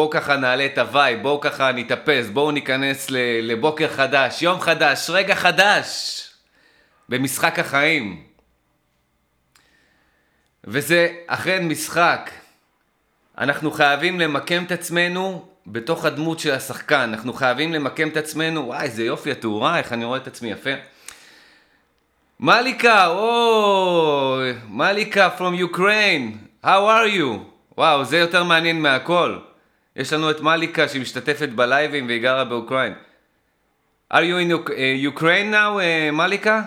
בואו ככה נעלה את ה vibe, בואו ככה נתאפס, בואו ניכנס לבוקר חדש, יום חדש, רגע חדש במשחק החיים. וזה אכן משחק. אנחנו חייבים למקם את עצמנו בתוך הדמות של השחקן, אנחנו חייבים למקם את עצמנו, וואי, איזה יופי התאורה, איך אני רואה את עצמי יפה. מליקה, או, מליקה from Ukraine, how are you? וואו, זה יותר מעניין מהכל. יש לנו את מליקה שמשתתפת בלייבים והיא גרה באוקראין. are you in uh, Ukraine now, uh, מליקה?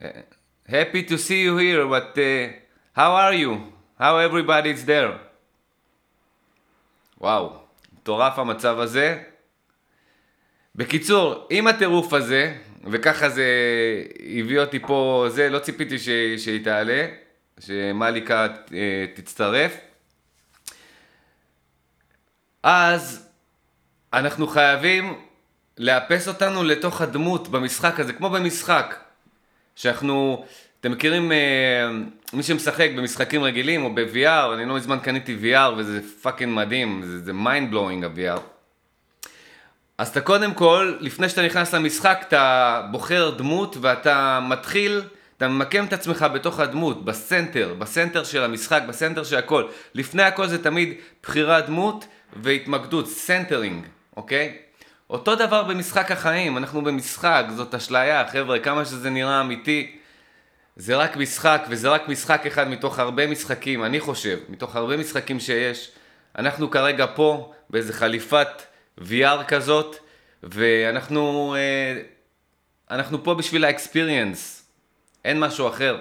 Uh, happy to see you here, but uh, how are you? How everybody is there? וואו, מטורף המצב הזה. בקיצור, עם הטירוף הזה, וככה זה הביא אותי פה, זה, לא ציפיתי שהיא תעלה, שמליקה אה, תצטרף. אז אנחנו חייבים לאפס אותנו לתוך הדמות במשחק הזה, כמו במשחק, שאנחנו, אתם מכירים אה, מי שמשחק במשחקים רגילים או ב-VR, אני לא מזמן קניתי VR וזה פאקינג מדהים, זה, זה mind blowing ה-VR. אז אתה קודם כל, לפני שאתה נכנס למשחק, אתה בוחר דמות ואתה מתחיל, אתה ממקם את עצמך בתוך הדמות, ב center, ב center של המשחק, ב center של הכל. לפני הכל זה תמיד בחירת דמות והתמקדות, centering, אוקיי? אותו דבר במשחק החיים, אנחנו במשחק, זאת אשליה, חבר'ה, כמה שזה נראה אמיתי, זה רק משחק, וזה רק משחק אחד מתוך הרבה משחקים, אני חושב, מתוך הרבה משחקים שיש. אנחנו כרגע פה, באיזה חליפת VR כזאת, ואנחנו אה, אנחנו פה בשביל ה experience, אין משהו אחר.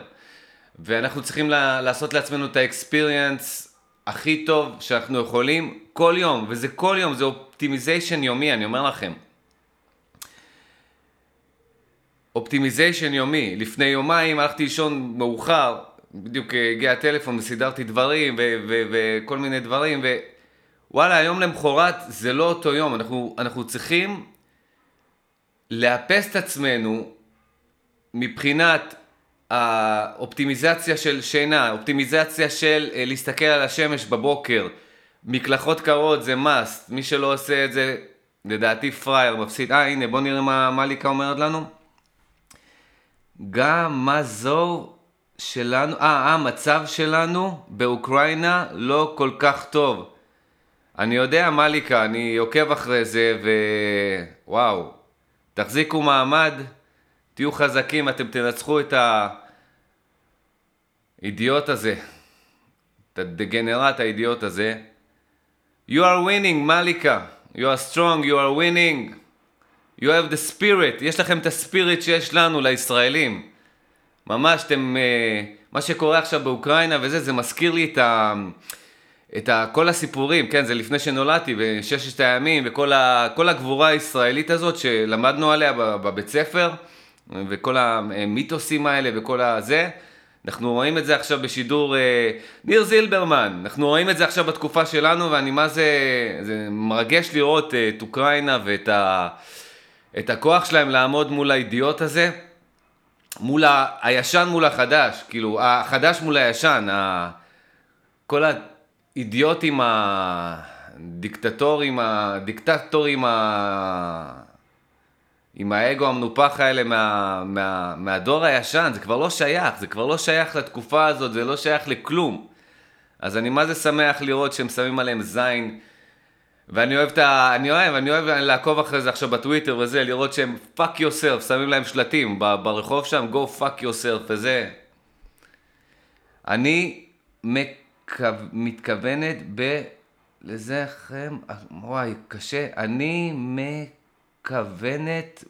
ואנחנו צריכים לעשות לעצמנו את ה experience הכי טוב שאנחנו יכולים כל יום, וזה כל יום, זה optimization יומי, אני אומר לכם. optimization יומי. לפני יומיים הלכתי לישון מאוחר, בדיוק הגיע הטלפון וסידרתי דברים וכל מיני דברים, ווואלה, היום למחרת זה לא אותו יום, אנחנו, אנחנו צריכים לאפס את עצמנו מבחינת האופטימיזציה של שינה, אופטימיזציה של אה, להסתכל על השמש בבוקר, מקלחות קרות זה must, מי שלא עושה את זה, לדעתי פראייר, מפסיד. אה, הנה, בוא נראה מה מליקה אומרת לנו. גם מה זו שלנו, אה, המצב שלנו באוקראינה לא כל כך טוב. אני יודע, מליקה, אני עוקב אחרי זה, ווואו, תחזיקו מעמד, תהיו חזקים, אתם תנצחו את האידיוט הזה, את הדגנרט האידיוט הזה. You are winning, מליקה. You are strong, you are winning. You have the spirit, יש לכם את הספיריט שיש לנו, לישראלים. ממש, אתם, אה, מה שקורה עכשיו באוקראינה וזה, זה מזכיר לי את ה... את ה, כל הסיפורים, כן, זה לפני שנולדתי, בששת הימים, וכל ה, הגבורה הישראלית הזאת שלמדנו עליה בבית ספר, וכל המיתוסים האלה וכל הזה. אנחנו רואים את זה עכשיו בשידור אה, ניר זילברמן, אנחנו רואים את זה עכשיו בתקופה שלנו, ואני מה זה, זה מרגש לראות אה, את אוקראינה ואת ה... את הכוח שלהם לעמוד מול האידיוט הזה, מול ה... הישן מול החדש, כאילו, החדש מול הישן, ה... כל האידיוטים הדיקטטורים, הדיקטטורים ה... עם האגו המנופח האלה מה, מה, מהדור הישן, זה כבר לא שייך, זה כבר לא שייך לתקופה הזאת, זה לא שייך לכלום. אז אני מה זה שמח לראות שהם שמים עליהם זין ואני אוהב את ה... אני אוהב, אני אוהב לעקוב אחרי זה עכשיו בטוויטר וזה, לראות שהם fuck yourself, שמים להם שלטים ברחוב שם, go fuck yourself וזה. אני מקו... מתכוונת ב... לזה לכם, וואי, קשה. אני מכוונת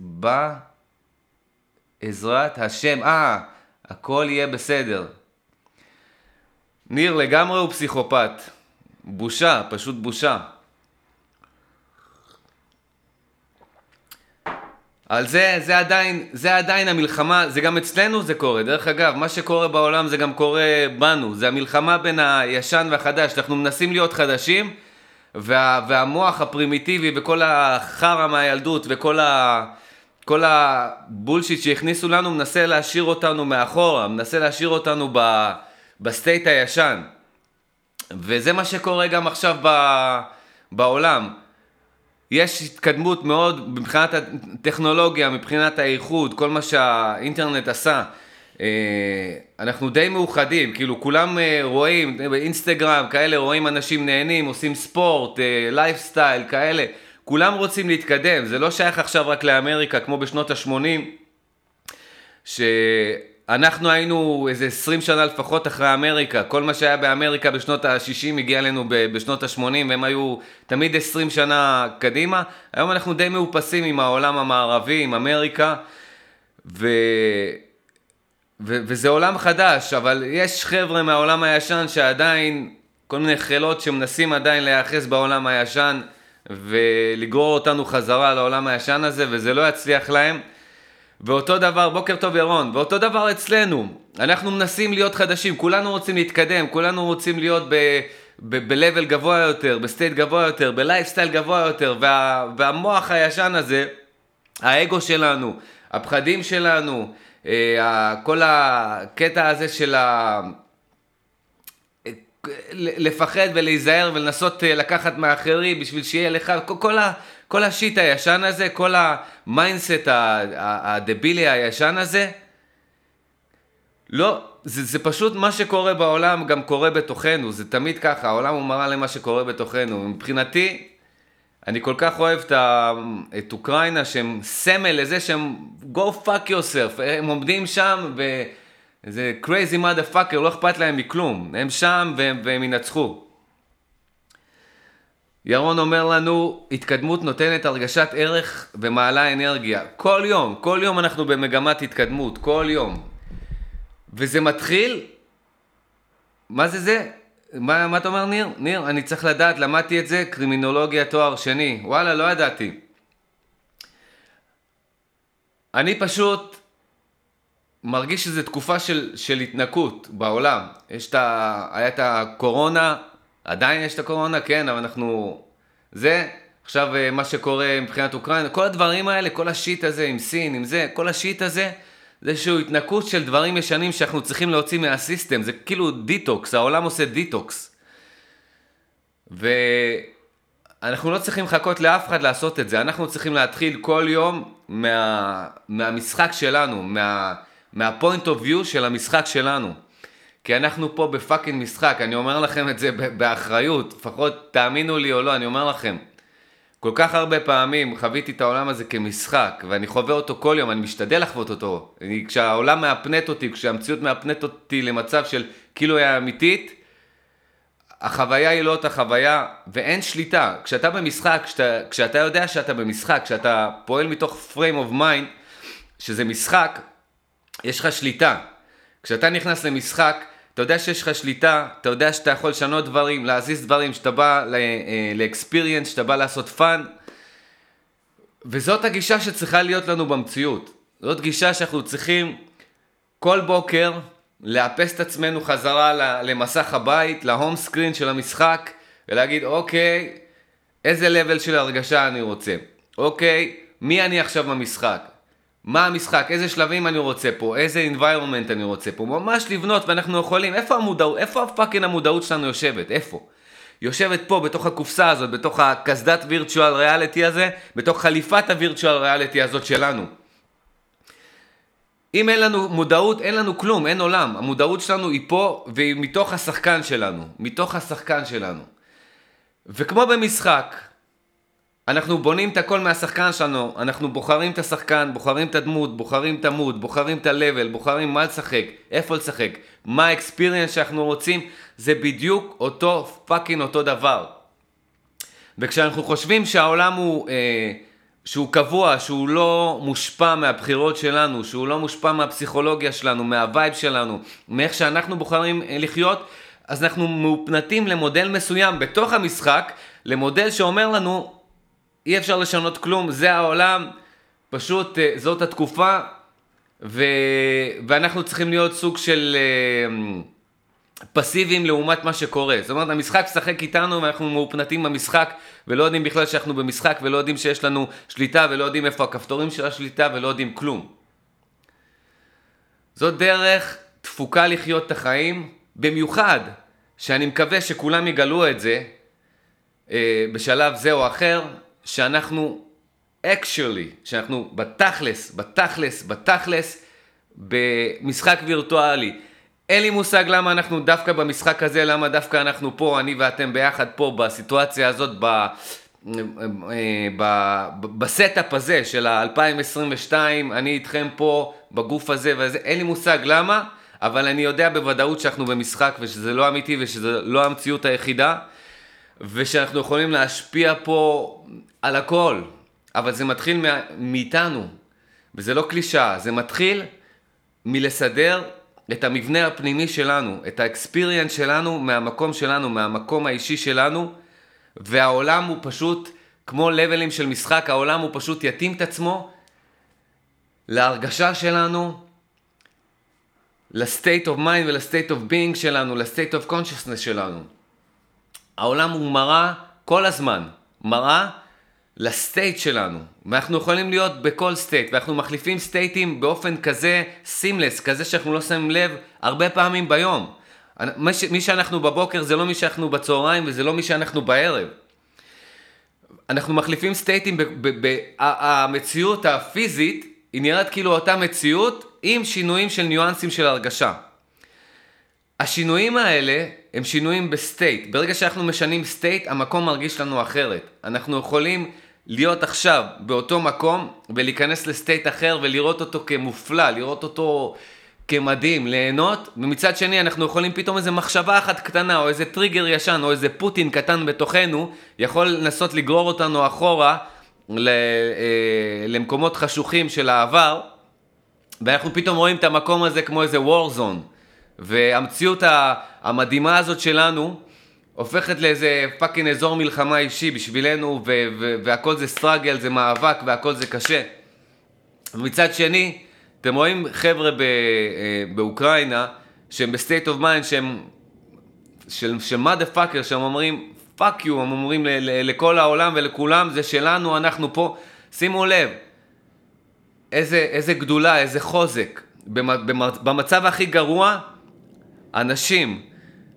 בעזרת השם. אה, הכל יהיה בסדר. ניר לגמרי הוא פסיכופת. בושה, פשוט בושה. אבל זה, זה עדיין, זה עדיין המלחמה, זה גם אצלנו זה קורה. דרך אגב, מה שקורה בעולם זה גם קורה בנו. זה המלחמה בין הישן והחדש. אנחנו מנסים להיות חדשים, וה, והמוח הפרימיטיבי וכל החרא מהילדות וכל ה... כל ה bullshit שהכניסו לנו מנסה להשאיר אותנו מאחורה, מנסה להשאיר אותנו ב, ב state הישן. וזה מה שקורה גם עכשיו ב, בעולם. יש התקדמות מאוד מבחינת הטכנולוגיה, מבחינת האיכות, כל מה שהאינטרנט עשה. אה, אנחנו די מאוחדים, כאילו כולם אה, רואים, באינסטגרם, כאלה רואים אנשים נהנים, עושים ספורט, לייפסטייל, כאלה. כולם רוצים להתקדם, זה לא שייך עכשיו רק לאמריקה כמו בשנות ה-80, שאנחנו היינו איזה 20 שנה לפחות אחרי אמריקה, כל מה שהיה באמריקה בשנות ה-60 הגיע אלינו בשנות ה-80 והם היו תמיד 20 שנה קדימה, היום אנחנו די מאופסים עם העולם המערבי, עם אמריקה, ו... וזה עולם חדש, אבל יש חבר'ה מהעולם הישן שעדיין, כל מיני חיילות שמנסים עדיין להיאחז בעולם הישן, ולגרור אותנו חזרה לעולם הישן הזה, וזה לא יצליח להם. ואותו דבר, בוקר טוב ירון, ואותו דבר אצלנו, אנחנו מנסים להיות חדשים, כולנו רוצים להתקדם, כולנו רוצים להיות ב-level גבוה יותר, ב state גבוה יותר, בלייפסטייל גבוה יותר, וה, והמוח הישן הזה, האגו שלנו, הפחדים שלנו, כל הקטע הזה של ה... לפחד ולהיזהר ולנסות אה, לקחת מאחרים בשביל שיהיה לך, כל, ה, כל ה shit הישן הזה, כל ה mindset הדבילי הישן הזה, לא, זה, זה פשוט מה שקורה בעולם גם קורה בתוכנו, זה תמיד ככה, העולם הוא מראה למה שקורה בתוכנו. מבחינתי, אני כל כך אוהב את, ה, את אוקראינה שהם סמל לזה שהם go fuck yourself, הם עומדים שם ו... איזה crazy motherfucker, לא אכפת להם מכלום. הם שם והם, והם ינצחו. ירון אומר לנו, התקדמות נותנת הרגשת ערך ומעלה אנרגיה. כל יום, כל יום אנחנו במגמת התקדמות, כל יום. וזה מתחיל, מה זה זה? מה, מה אתה אומר ניר? ניר, אני צריך לדעת, למדתי את זה, קרימינולוגיה תואר שני. וואלה, לא ידעתי. אני פשוט מרגיש שזו תקופה של, של התנקות בעולם. יש את ה... היה את הקורונה, עדיין יש את הקורונה, כן, אבל אנחנו... זה, עכשיו אה, מה שקורה מבחינת אוקראינה, כל הדברים האלה, כל ה shit הזה עם סין, עם זה, כל ה shit הזה, זה איזושהי התנקות של דברים ישנים שאנחנו צריכים להוציא מה system, זה כאילו detox, העולם עושה detox. ואנחנו לא צריכים לחכות לאף אחד לעשות את זה, אנחנו צריכים להתחיל כל יום מה... מהמשחק שלנו, מה... מה point of view של המשחק שלנו. כי אנחנו פה ב fucking משחק, אני אומר לכם את זה באחריות, לפחות תאמינו לי או לא, אני אומר לכם. כל כך הרבה פעמים חוויתי את העולם הזה כמשחק, ואני חווה אותו כל יום, אני משתדל לחוות אותו. אני, כשהעולם מהפנט אותי, כשהמציאות מהפנטת אותי למצב של כאילו היא אמיתית, החוויה היא לא אותה חוויה, ואין שליטה. כשאתה במשחק, כשאתה, כשאתה יודע שאתה במשחק, כשאתה פועל מתוך frame of mind, שזה משחק, יש לך שליטה. כשאתה נכנס למשחק, אתה יודע שיש לך שליטה, אתה יודע שאתה יכול לשנות דברים, להזיז דברים, שאתה בא ל experience, שאתה בא לעשות fun. וזאת הגישה שצריכה להיות לנו במציאות. זאת גישה שאנחנו צריכים כל בוקר לאפס את עצמנו חזרה למסך הבית, ל home screen של המשחק, ולהגיד, אוקיי, איזה level של הרגשה אני רוצה? אוקיי, מי אני עכשיו במשחק? מה המשחק, איזה שלבים אני רוצה פה, איזה environment אני רוצה פה, ממש לבנות ואנחנו יכולים, איפה המודעות, איפה הפאקינג המודעות שלנו יושבת, איפה? יושבת פה בתוך הקופסה הזאת, בתוך הקסדת וירטואל ריאליטי הזה, בתוך חליפת הווירטואל ריאליטי הזאת שלנו. אם אין לנו מודעות, אין לנו כלום, אין עולם. המודעות שלנו היא פה והיא מתוך השחקן שלנו, מתוך השחקן שלנו. וכמו במשחק, אנחנו בונים את הכל מהשחקן שלנו, אנחנו בוחרים את השחקן, בוחרים את הדמות, בוחרים את ה mode, בוחרים את ה-level, בוחרים מה לשחק, איפה לשחק, מה ה experience שאנחנו רוצים, זה בדיוק אותו fucking אותו דבר. וכשאנחנו חושבים שהעולם הוא, אה, שהוא קבוע, שהוא לא מושפע מהבחירות שלנו, שהוא לא מושפע מהפסיכולוגיה שלנו, מה vibe שלנו, מאיך שאנחנו בוחרים אה, לחיות, אז אנחנו מאופנתים למודל מסוים בתוך המשחק, למודל שאומר לנו, אי אפשר לשנות כלום, זה העולם, פשוט אה, זאת התקופה, ו... ואנחנו צריכים להיות סוג של אה, פסיביים לעומת מה שקורה. זאת אומרת, המשחק משחק איתנו ואנחנו מאופנתים במשחק ולא יודעים בכלל שאנחנו במשחק ולא יודעים שיש לנו שליטה ולא יודעים איפה הכפתורים של השליטה ולא יודעים כלום. זאת דרך דפוקה לחיות את החיים, במיוחד שאני מקווה שכולם יגלו את זה אה, בשלב זה או אחר, שאנחנו actually, שאנחנו בתכלס, בתכלס, בתכלס, במשחק וירטואלי. אין לי מושג למה אנחנו דווקא במשחק הזה, למה דווקא אנחנו פה, אני ואתם ביחד פה, בסיטואציה הזאת, ב, ב setup הזה של ה-2022, אני איתכם פה בגוף הזה וזה, אין לי מושג למה, אבל אני יודע בוודאות שאנחנו במשחק ושזה לא אמיתי ושזה לא המציאות היחידה, ושאנחנו יכולים להשפיע פה על הכל, אבל זה מתחיל מאיתנו, וזה לא קלישאה, זה מתחיל מלסדר את המבנה הפנימי שלנו, את האקספיריאנס שלנו מהמקום שלנו, מהמקום האישי שלנו, והעולם הוא פשוט, כמו levelים של משחק, העולם הוא פשוט יתאים את עצמו להרגשה שלנו, ל-state of mind ול-state of being שלנו, ל-state of consciousness שלנו. העולם הוא מראה כל הזמן, מראה ל state שלנו, ואנחנו יכולים להיות בכל state, ואנחנו מחליפים stateים באופן כזה seamless, כזה שאנחנו לא שמים לב הרבה פעמים ביום. מי שאנחנו בבוקר זה לא מי שאנחנו בצהריים וזה לא מי שאנחנו בערב. אנחנו מחליפים stateים, המציאות הפיזית היא נראית כאילו אותה מציאות עם שינויים של ניואנסים של הרגשה. השינויים האלה הם שינויים ב state. ברגע שאנחנו משנים state, המקום מרגיש לנו אחרת. אנחנו יכולים להיות עכשיו באותו מקום ולהיכנס ל state אחר ולראות אותו כמופלא, לראות אותו כמדהים, ליהנות, ומצד שני אנחנו יכולים פתאום איזה מחשבה אחת קטנה או איזה טריגר ישן או איזה Putin קטן בתוכנו, יכול לנסות לגרור אותנו אחורה ל, אה, למקומות חשוכים של העבר, ואנחנו פתאום רואים את המקום הזה כמו איזה war zone. והמציאות המדהימה הזאת שלנו הופכת לאיזה fucking אזור מלחמה אישי בשבילנו, ו- ו- והכל זה struggle, זה מאבק והכל זה קשה. ומצד שני, אתם רואים חבר'ה ב- אה, באוקראינה, שהם ב state of mind, שהם של, של mother fucker, שהם אומרים fuck you, הם אומרים ל- ל- לכל העולם ולכולם, זה שלנו, אנחנו פה. שימו לב, איזה, איזה גדולה, איזה חוזק. במצב הכי גרוע, אנשים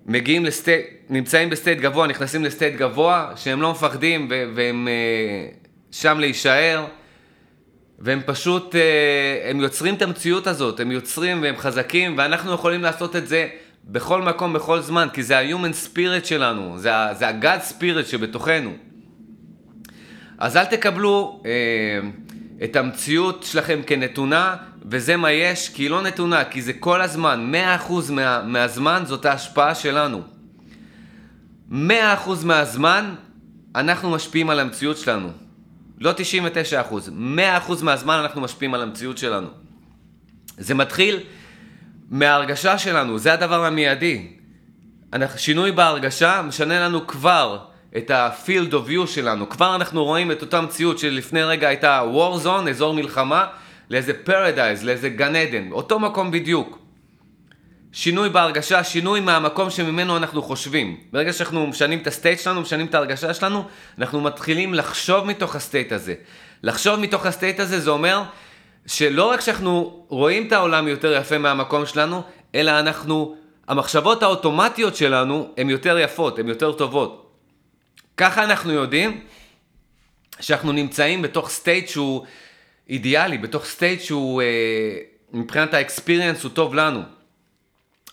מגיעים ל state, נמצאים ב state גבוה, נכנסים ל state גבוה, שהם לא מפחדים והם אה, שם להישאר, והם פשוט, אה, הם יוצרים את המציאות הזאת, הם יוצרים והם חזקים, ואנחנו יכולים לעשות את זה בכל מקום, בכל זמן, כי זה ה-human spirit שלנו, זה ה-God spirit שבתוכנו. אז אל תקבלו uh, את המציאות שלכם כנתונה, וזה מה יש, כי היא לא נתונה, כי זה כל הזמן, 100% מה, מהזמן זאת ההשפעה שלנו. 100% מהזמן אנחנו משפיעים על המציאות שלנו. לא 99%, 100% מהזמן אנחנו משפיעים על המציאות שלנו. זה מתחיל מההרגשה שלנו, זה הדבר המיידי. שינוי בהרגשה משנה לנו כבר את ה-field of view שלנו. כבר אנחנו רואים את אותה מציאות שלפני רגע הייתה war zone, אזור מלחמה, לאיזה paradise, לאיזה גן עדן. אותו מקום בדיוק. שינוי בהרגשה, שינוי מהמקום שממנו אנחנו חושבים. ברגע שאנחנו משנים את ה state שלנו, משנים את ההרגשה שלנו, אנחנו מתחילים לחשוב מתוך ה state הזה. לחשוב מתוך ה state הזה זה אומר שלא רק שאנחנו רואים את העולם יותר יפה מהמקום שלנו, אלא אנחנו, המחשבות האוטומטיות שלנו הן יותר יפות, הן יותר טובות. ככה אנחנו יודעים שאנחנו נמצאים בתוך state שהוא אידיאלי, בתוך state שהוא אה, מבחינת ה experience הוא טוב לנו.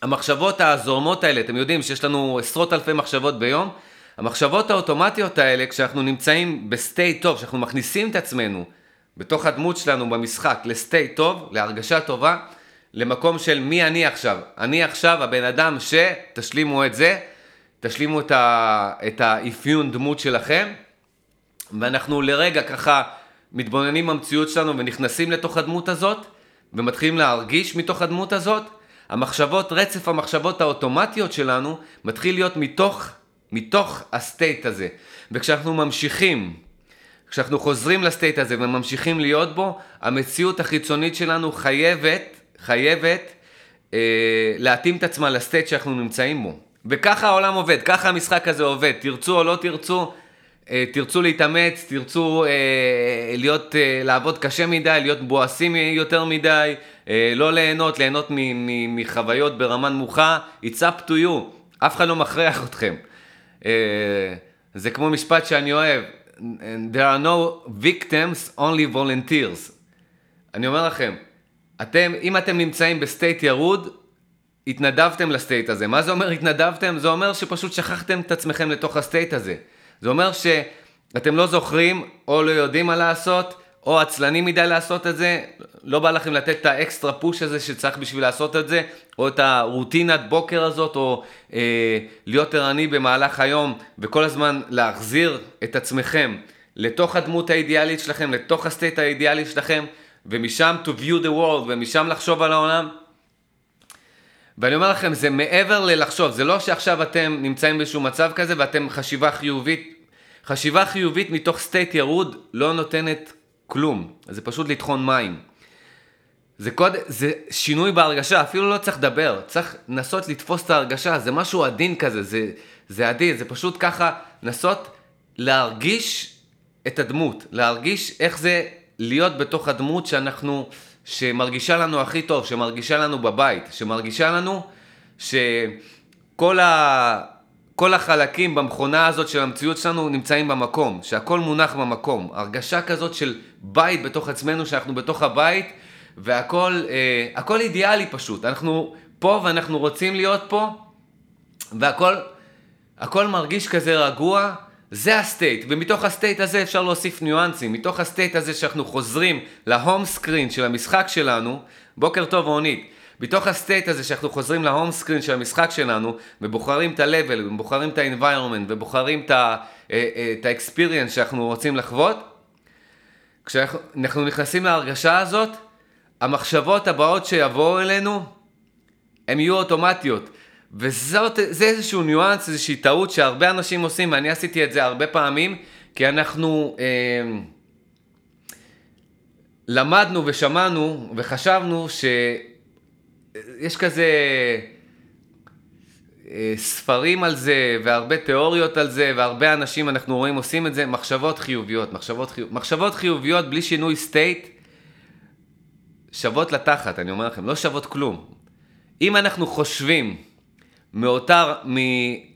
המחשבות הזורמות האלה, אתם יודעים שיש לנו עשרות אלפי מחשבות ביום, המחשבות האוטומטיות האלה, כשאנחנו נמצאים ב state טוב, כשאנחנו מכניסים את עצמנו בתוך הדמות שלנו במשחק ל state טוב, להרגשה טובה, למקום של מי אני עכשיו. אני עכשיו הבן אדם ש... תשלימו את זה, תשלימו את, האפיון דמות שלכם, ואנחנו לרגע ככה מתבוננים במציאות שלנו ונכנסים לתוך הדמות הזאת, ומתחילים להרגיש מתוך הדמות הזאת, המחשבות, רצף המחשבות האוטומטיות שלנו, מתחיל להיות מתוך, מתוך הסטייט הזה. וכשאנחנו ממשיכים, כשאנחנו חוזרים לסטייט הזה וממשיכים להיות בו, המציאות החיצונית שלנו חייבת, חייבת אה, להתאים את עצמה לסטייט שאנחנו נמצאים בו. וככה העולם עובד, ככה המשחק הזה עובד, תרצו או לא תרצו, תרצו להתאמץ, תרצו אה, להיות, אה, לעבוד קשה מדי, להיות בואסים יותר מדי, לא ליהנות, ליהנות מחוויות ברמה נמוכה, it's up to you. אף אחד לא מכריח אתכם. אה, זה כמו משפט שאני אוהב, There are no victims, only volunteers. אני אומר לכם, אתם, אם אתם נמצאים ב state ירוד, התנדבתם ל state הזה. מה זה אומר התנדבתם? זה אומר שפשוט שכחתם את עצמכם לתוך ה state הזה. זה אומר שאתם לא זוכרים או לא יודעים מה לעשות, או עצלנים מדי לעשות את זה, לא בא לכם לתת את ה extra push הזה שצריך בשביל לעשות את זה, או את הרוטינת בוקר הזאת, או אה, להיות ערני במהלך היום, וכל הזמן להחזיר את עצמכם לתוך הדמות האידיאלית שלכם, לתוך ה state האידיאלי שלכם, ומשם to view the world, ומשם לחשוב על העולם. ואני אומר לכם, זה מעבר ללחשוב, זה לא שעכשיו אתם נמצאים באיזשהו מצב כזה ואתם חשיבה חיובית. חשיבה חיובית מתוך state ירוד לא נותנת כלום, זה פשוט לטחון מים. זה, קוד, זה שינוי בהרגשה, אפילו לא צריך לדבר, צריך לנסות לתפוס את ההרגשה, זה משהו עדין כזה, זה, זה עדין, זה פשוט ככה לנסות להרגיש את הדמות, להרגיש איך זה להיות בתוך הדמות שאנחנו, שמרגישה לנו הכי טוב, שמרגישה לנו בבית, שמרגישה לנו שכל ה... כל החלקים במכונה הזאת של המציאות שלנו נמצאים במקום, שהכל מונח במקום. הרגשה כזאת של בית בתוך עצמנו, שאנחנו בתוך הבית, והכל אה, הכל אידיאלי פשוט. אנחנו פה ואנחנו רוצים להיות פה, והכל הכל מרגיש כזה רגוע. זה ה state, ומתוך ה state הזה אפשר להוסיף ניואנסים. מתוך ה state הזה שאנחנו חוזרים ל home screen של המשחק שלנו, בוקר טוב רונית. בתוך ה state הזה שאנחנו חוזרים ל home screen של המשחק שלנו, ובוחרים את ה-level, ובוחרים את ה-environment, ובוחרים את ה-experience אה, שאנחנו רוצים לחוות, כשאנחנו נכנסים להרגשה הזאת, המחשבות הבאות שיבואו אלינו, הן יהיו אוטומטיות. וזה איזשהו ניואנס, איזושהי טעות שהרבה אנשים עושים, ואני עשיתי את זה הרבה פעמים, כי אנחנו אה, למדנו ושמענו וחשבנו ש... יש כזה אה, ספרים על זה, והרבה תיאוריות על זה, והרבה אנשים אנחנו רואים עושים את זה, מחשבות חיוביות, מחשבות, חיוב... מחשבות חיוביות בלי שינוי סטייט, שוות לתחת, אני אומר לכם, לא שוות כלום. אם אנחנו חושבים מאותר, מ...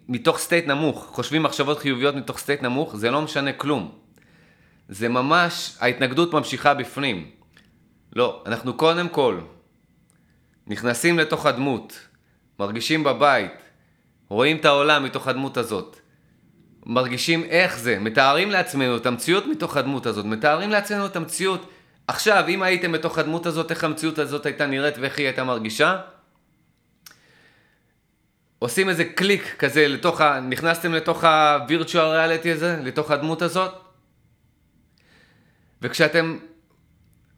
מתוך state נמוך, חושבים מחשבות חיוביות מתוך state נמוך, זה לא משנה כלום. זה ממש, ההתנגדות ממשיכה בפנים. לא, אנחנו קודם כל נכנסים לתוך הדמות, מרגישים בבית, רואים את העולם מתוך הדמות הזאת, מרגישים איך זה, מתארים לעצמנו את המציאות מתוך הדמות הזאת, מתארים לעצמנו את המציאות. עכשיו, אם הייתם בתוך הדמות הזאת, איך המציאות הזאת הייתה נראית ואיך היא הייתה מרגישה? עושים איזה קליק כזה לתוך ה... נכנסתם לתוך ה-virtual reality הזה, לתוך הדמות הזאת, וכשאתם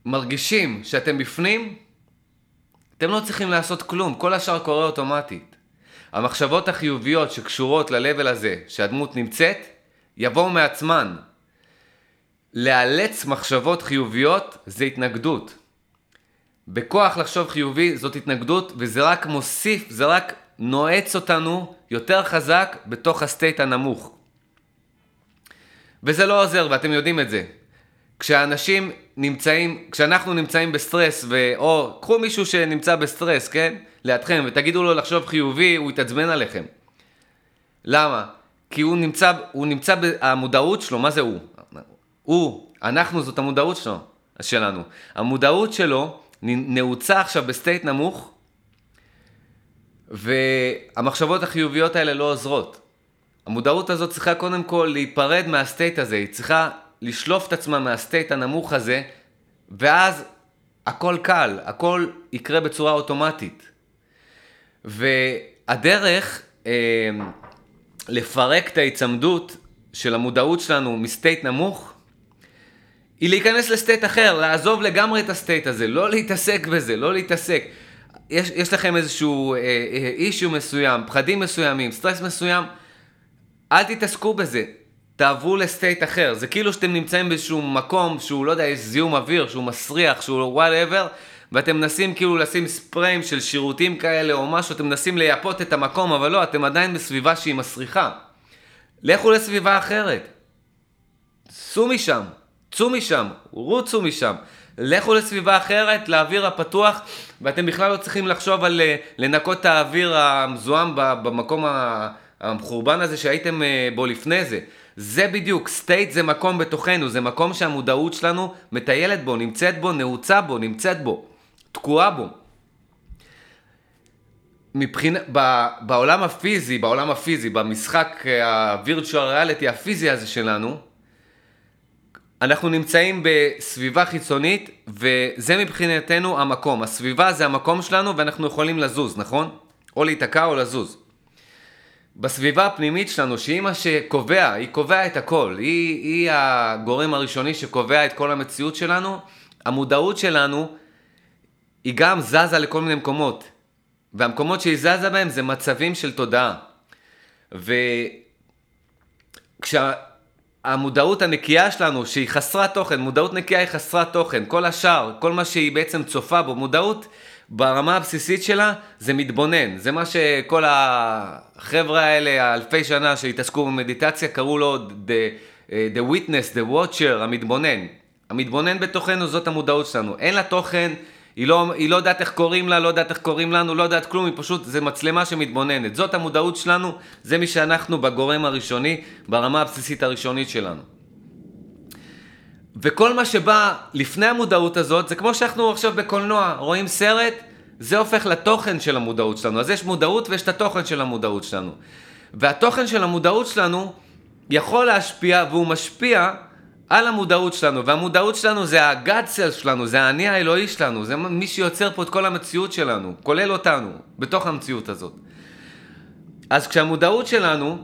מרגישים שאתם בפנים, אתם לא צריכים לעשות כלום, כל השאר קורה אוטומטית. המחשבות החיוביות שקשורות ל-level הזה, שהדמות נמצאת, יבואו מעצמן. לאלץ מחשבות חיוביות זה התנגדות. בכוח לחשוב חיובי זאת התנגדות, וזה רק מוסיף, זה רק נועץ אותנו יותר חזק בתוך ה state הנמוך. וזה לא עוזר, ואתם יודעים את זה. כשאנשים נמצאים, כשאנחנו נמצאים בסטרס, ו... או קחו מישהו שנמצא בסטרס, כן? לידכם, ותגידו לו לחשוב חיובי, הוא יתעצבן עליכם. למה? כי הוא נמצא, הוא נמצא, המודעות שלו, מה זה הוא? הוא, אנחנו זאת המודעות שלו, שלנו. המודעות שלו נעוצה עכשיו ב state נמוך, והמחשבות החיוביות האלה לא עוזרות. המודעות הזאת צריכה קודם כל להיפרד מה state הזה, היא צריכה לשלוף את עצמה מה state הנמוך הזה, ואז הכל קל, הכל יקרה בצורה אוטומטית. והדרך אה, לפרק את ההיצמדות של המודעות שלנו מ state נמוך, היא להיכנס ל state אחר, לעזוב לגמרי את ה state הזה, לא להתעסק בזה, לא להתעסק. יש, יש לכם איזשהו issue אה, אה, מסוים, פחדים מסוימים, סטרס מסוים, אל תתעסקו בזה. תעברו ל state אחר. זה כאילו שאתם נמצאים באיזשהו מקום שהוא, לא יודע, יש זיהום אוויר, שהוא מסריח, שהוא whatever, ואתם מנסים כאילו לשים ספריים של שירותים כאלה או משהו, אתם מנסים לייפות את המקום, אבל לא, אתם עדיין בסביבה שהיא מסריחה. לכו לסביבה אחרת. צאו משם, צאו משם, רוצו משם. לכו לסביבה אחרת, לאוויר הפתוח, ואתם בכלל לא צריכים לחשוב על אה, לנקות את האוויר המזוהם במקום המחורבן הזה שהייתם אה, בו לפני זה. זה בדיוק, סטייט זה מקום בתוכנו, זה מקום שהמודעות שלנו מטיילת בו, נמצאת בו, נעוצה בו, נמצאת בו, תקועה בו. מבחינה, ב, בעולם הפיזי, בעולם הפיזי, במשחק ה-virtual reality הפיזי הזה שלנו, אנחנו נמצאים בסביבה חיצונית, וזה מבחינתנו המקום. הסביבה זה המקום שלנו, ואנחנו יכולים לזוז, נכון? או להיתקע או לזוז. בסביבה הפנימית שלנו, שהיא מה שקובע, היא קובע את הכל, היא, היא הגורם הראשוני שקובע את כל המציאות שלנו, המודעות שלנו היא גם זזה לכל מיני מקומות, והמקומות שהיא זזה בהם זה מצבים של תודעה. וכשהמודעות הנקייה שלנו, שהיא חסרת תוכן, מודעות נקייה היא חסרת תוכן, כל השאר, כל מה שהיא בעצם צופה בו, מודעות ברמה הבסיסית שלה זה מתבונן, זה מה שכל החבר'ה האלה, האלפי שנה שהתעסקו במדיטציה, קראו לו the, the witness, the watcher, המתבונן. המתבונן בתוכנו זאת המודעות שלנו, אין לה תוכן, היא לא, היא לא יודעת איך קוראים לה, לא יודעת איך קוראים לנו, לא יודעת כלום, היא פשוט, זה מצלמה שמתבוננת. זאת המודעות שלנו, זה מי שאנחנו בגורם הראשוני, ברמה הבסיסית הראשונית שלנו. וכל מה שבא לפני המודעות הזאת, זה כמו שאנחנו עכשיו בקולנוע, רואים סרט, זה הופך לתוכן של המודעות שלנו. אז יש מודעות ויש את התוכן של המודעות שלנו. והתוכן של המודעות שלנו יכול להשפיע, והוא משפיע על המודעות שלנו. והמודעות שלנו זה ה-God self שלנו, זה האני האלוהי שלנו, זה מי שיוצר פה את כל המציאות שלנו, כולל אותנו, בתוך המציאות הזאת. אז כשהמודעות שלנו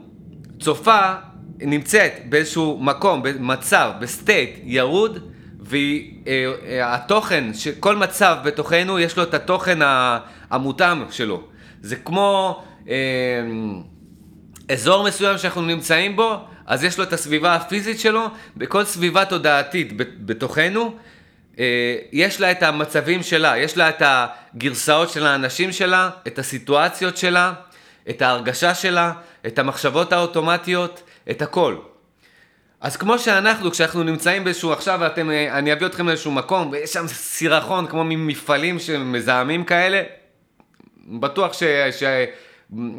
צופה נמצאת באיזשהו מקום, במצב, ב state ירוד, והתוכן, אה, אה, כל מצב בתוכנו יש לו את התוכן המותאם שלו. זה כמו אה, אזור מסוים שאנחנו נמצאים בו, אז יש לו את הסביבה הפיזית שלו, בכל סביבה תודעתית בתוכנו, אה, יש לה את המצבים שלה, יש לה את הגרסאות של האנשים שלה, את הסיטואציות שלה, את ההרגשה שלה, את המחשבות האוטומטיות, את הכל. אז כמו שאנחנו, כשאנחנו נמצאים באיזשהו, עכשיו אתם, אה, אני אביא אתכם לאיזשהו מקום, ויש שם סירחון כמו ממפעלים שמזהמים כאלה, בטוח ש, ש,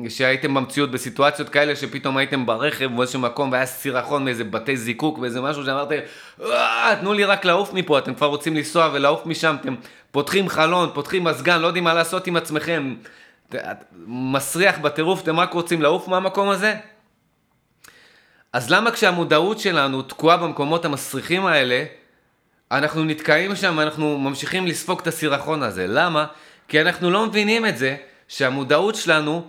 שהייתם במציאות בסיטואציות כאלה, שפתאום הייתם ברכב באיזשהו מקום והיה סירחון מאיזה בתי זיקוק ואיזה משהו שאמרתם, אה, תנו לי רק לעוף מפה, אתם כבר רוצים לנסוע ולעוף משם, אתם פותחים חלון, פותחים מזגן, לא יודעים מה לעשות עם עצמכם, מסריח בטירוף, אתם רק רוצים לעוף מהמקום הזה? אז למה כשהמודעות שלנו תקועה במקומות המסריחים האלה, אנחנו נתקעים שם ואנחנו ממשיכים לספוג את הסירחון הזה? למה? כי אנחנו לא מבינים את זה שהמודעות שלנו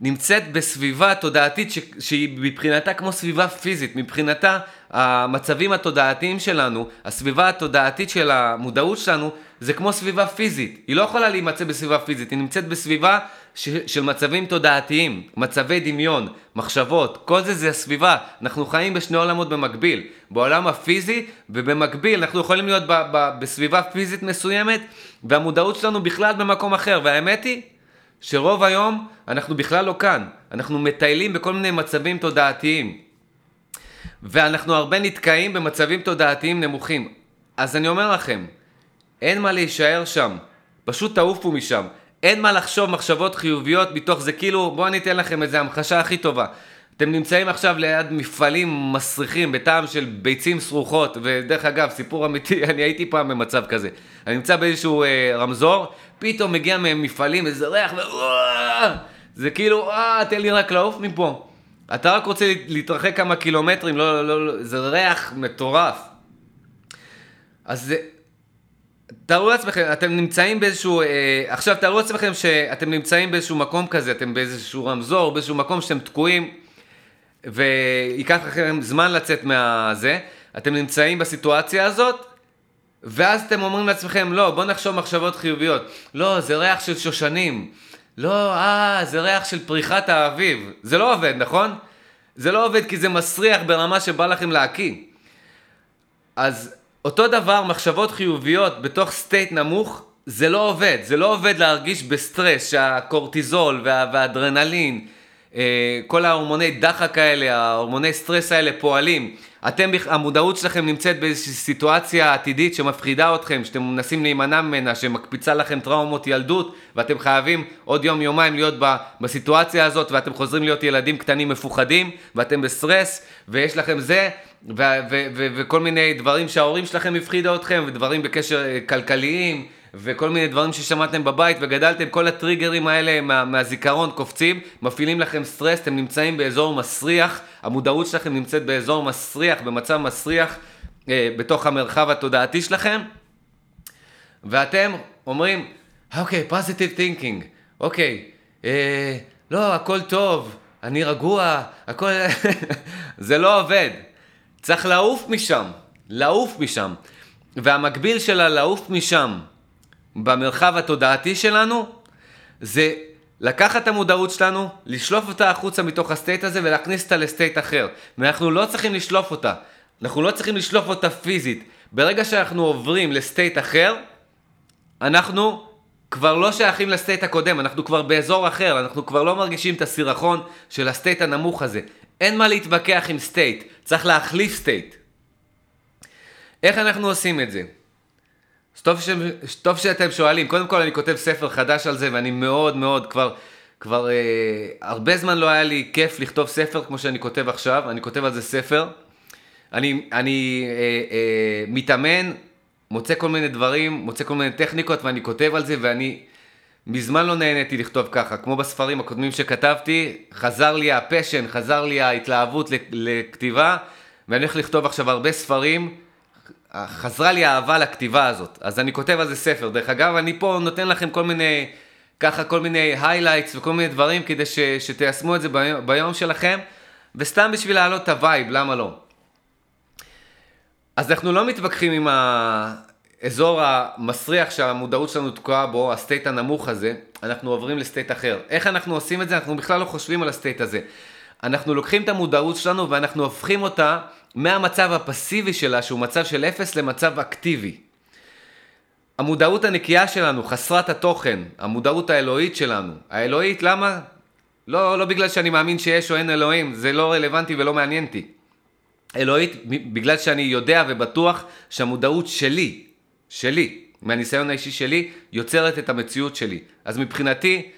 נמצאת בסביבה תודעתית ש... שהיא מבחינתה כמו סביבה פיזית, מבחינתה המצבים התודעתיים שלנו, הסביבה התודעתית של המודעות שלנו זה כמו סביבה פיזית, היא לא יכולה להימצא בסביבה פיזית, היא נמצאת בסביבה ש... של מצבים תודעתיים, מצבי דמיון, מחשבות, כל זה זה הסביבה, אנחנו חיים בשני עולמות במקביל, בעולם הפיזי ובמקביל אנחנו יכולים להיות ב... ב... בסביבה פיזית מסוימת והמודעות שלנו בכלל במקום אחר, והאמת היא שרוב היום אנחנו בכלל לא כאן, אנחנו מטיילים בכל מיני מצבים תודעתיים. ואנחנו הרבה נתקעים במצבים תודעתיים נמוכים. אז אני אומר לכם, אין מה להישאר שם, פשוט תעופו משם. אין מה לחשוב מחשבות חיוביות מתוך זה, כאילו, בואו אני אתן לכם איזה המחשה הכי טובה. אתם נמצאים עכשיו ליד מפעלים מסריחים בטעם של ביצים סרוחות, ודרך אגב, סיפור אמיתי, אני הייתי פעם במצב כזה. אני נמצא באיזשהו אה, רמזור, פתאום מגיע מפעלים איזה ריח. זה כאילו, אה, תן לי רק לעוף מפה. אתה רק רוצה להתרחק כמה קילומטרים, לא, לא, לא, זה ריח מטורף. אז זה... תארו לעצמכם, אתם נמצאים באיזשהו, אה, עכשיו תארו לעצמכם שאתם נמצאים באיזשהו מקום כזה, אתם באיזשהו רמזור, באיזשהו מקום שאתם תקועים, וייקח לכם זמן לצאת מהזה, אתם נמצאים בסיטואציה הזאת, ואז אתם אומרים לעצמכם, לא, בואו נחשוב מחשבות חיוביות. לא, זה ריח של שושנים. לא, אה, זה ריח של פריחת האביב. זה לא עובד, נכון? זה לא עובד כי זה מסריח ברמה שבא לכם להקיא. אז אותו דבר, מחשבות חיוביות בתוך state נמוך, זה לא עובד. זה לא עובד להרגיש בסטרס שהקורטיזול וה- והאדרנלין אה, כל ההורמוני דחק האלה, ההורמוני סטרס האלה פועלים. אתם, המודעות שלכם נמצאת באיזושהי סיטואציה עתידית שמפחידה אתכם, שאתם מנסים להימנע ממנה, שמקפיצה לכם טראומות ילדות, ואתם חייבים עוד יום יומיים להיות בסיטואציה הזאת, ואתם חוזרים להיות ילדים קטנים מפוחדים, ואתם בסטרס, ויש לכם זה, וכל מיני דברים שההורים שלכם הפחידו אתכם, ודברים בקשר אה, כלכליים. וכל מיני דברים ששמעתם בבית וגדלתם, כל הטריגרים האלה מה, מהזיכרון קופצים, מפעילים לכם סטרס, אתם נמצאים באזור מסריח, המודעות שלכם נמצאת באזור מסריח, במצב מסריח אה, בתוך המרחב התודעתי שלכם, ואתם אומרים, אוקיי, positive thinking, אוקיי, אה, לא, הכל טוב, אני רגוע, הכל... זה לא עובד. צריך לעוף משם, לעוף משם. והמקביל של הלעוף משם במרחב התודעתי שלנו, זה לקחת את המודעות שלנו, לשלוף אותה החוצה מתוך הסטייט הזה ולהכניס אותה לסטייט אחר. ואנחנו לא צריכים לשלוף אותה, אנחנו לא צריכים לשלוף אותה פיזית. ברגע שאנחנו עוברים ל state אחר, אנחנו כבר לא שייכים ל state הקודם, אנחנו כבר באזור אחר, אנחנו כבר לא מרגישים את הסירחון של ה state הנמוך הזה. אין מה להתווכח עם state, צריך להחליף state. איך אנחנו עושים את זה? טוב, ש... טוב שאתם שואלים, קודם כל אני כותב ספר חדש על זה ואני מאוד מאוד כבר, כבר אה, הרבה זמן לא היה לי כיף לכתוב ספר כמו שאני כותב עכשיו, אני כותב על זה ספר. אני, אני אה, אה, מתאמן, מוצא כל מיני דברים, מוצא כל מיני טכניקות ואני כותב על זה ואני מזמן לא נהניתי לכתוב ככה, כמו בספרים הקודמים שכתבתי, חזר לי הפשן, חזר לי ההתלהבות לכתיבה ואני הולך לכתוב עכשיו הרבה ספרים. חזרה לי האהבה לכתיבה הזאת, אז אני כותב על זה ספר. דרך אגב, אני פה נותן לכם כל מיני, ככה כל מיני highlights וכל מיני דברים כדי ש, שתיישמו את זה ביום, ביום שלכם, וסתם בשביל להעלות את ה vibe, למה לא? אז אנחנו לא מתווכחים עם האזור המסריח שהמודעות שלנו תקועה בו, ה state הנמוך הזה, אנחנו עוברים ל state אחר. איך אנחנו עושים את זה? אנחנו בכלל לא חושבים על ה state הזה. אנחנו לוקחים את המודעות שלנו ואנחנו הופכים אותה מהמצב הפסיבי שלה, שהוא מצב של אפס, למצב אקטיבי. המודעות הנקייה שלנו, חסרת התוכן, המודעות האלוהית שלנו. האלוהית, למה? לא, לא בגלל שאני מאמין שיש או אין אלוהים, זה לא רלוונטי ולא מעניין אותי. אלוהית, בגלל שאני יודע ובטוח שהמודעות שלי, שלי, מהניסיון האישי שלי, יוצרת את המציאות שלי. אז מבחינתי,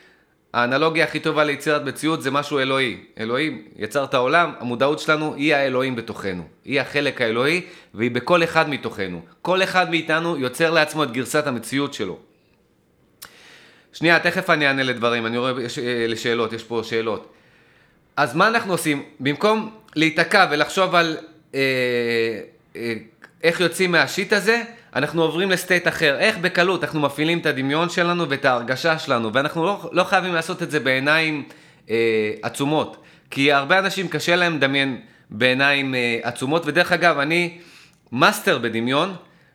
האנלוגיה הכי טובה ליצירת מציאות זה משהו אלוהי. אלוהים יצר את העולם, המודעות שלנו היא האלוהים בתוכנו. היא החלק האלוהי והיא בכל אחד מתוכנו. כל אחד מאיתנו יוצר לעצמו את גרסת המציאות שלו. שנייה, תכף אני אענה לדברים, אני רואה יש, אה, לשאלות, יש פה שאלות. אז מה אנחנו עושים? במקום להיתקע ולחשוב על אה, אה, איך יוצאים מהשיט הזה, אנחנו עוברים לסטייט אחר. איך בקלות אנחנו מפעילים את הדמיון שלנו ואת ההרגשה שלנו, ואנחנו לא, לא חייבים לעשות את זה בעיניים אה, עצומות. כי הרבה אנשים קשה להם לדמיין בעיניים אה, עצומות, ודרך אגב, אני מאסטר בדמיון,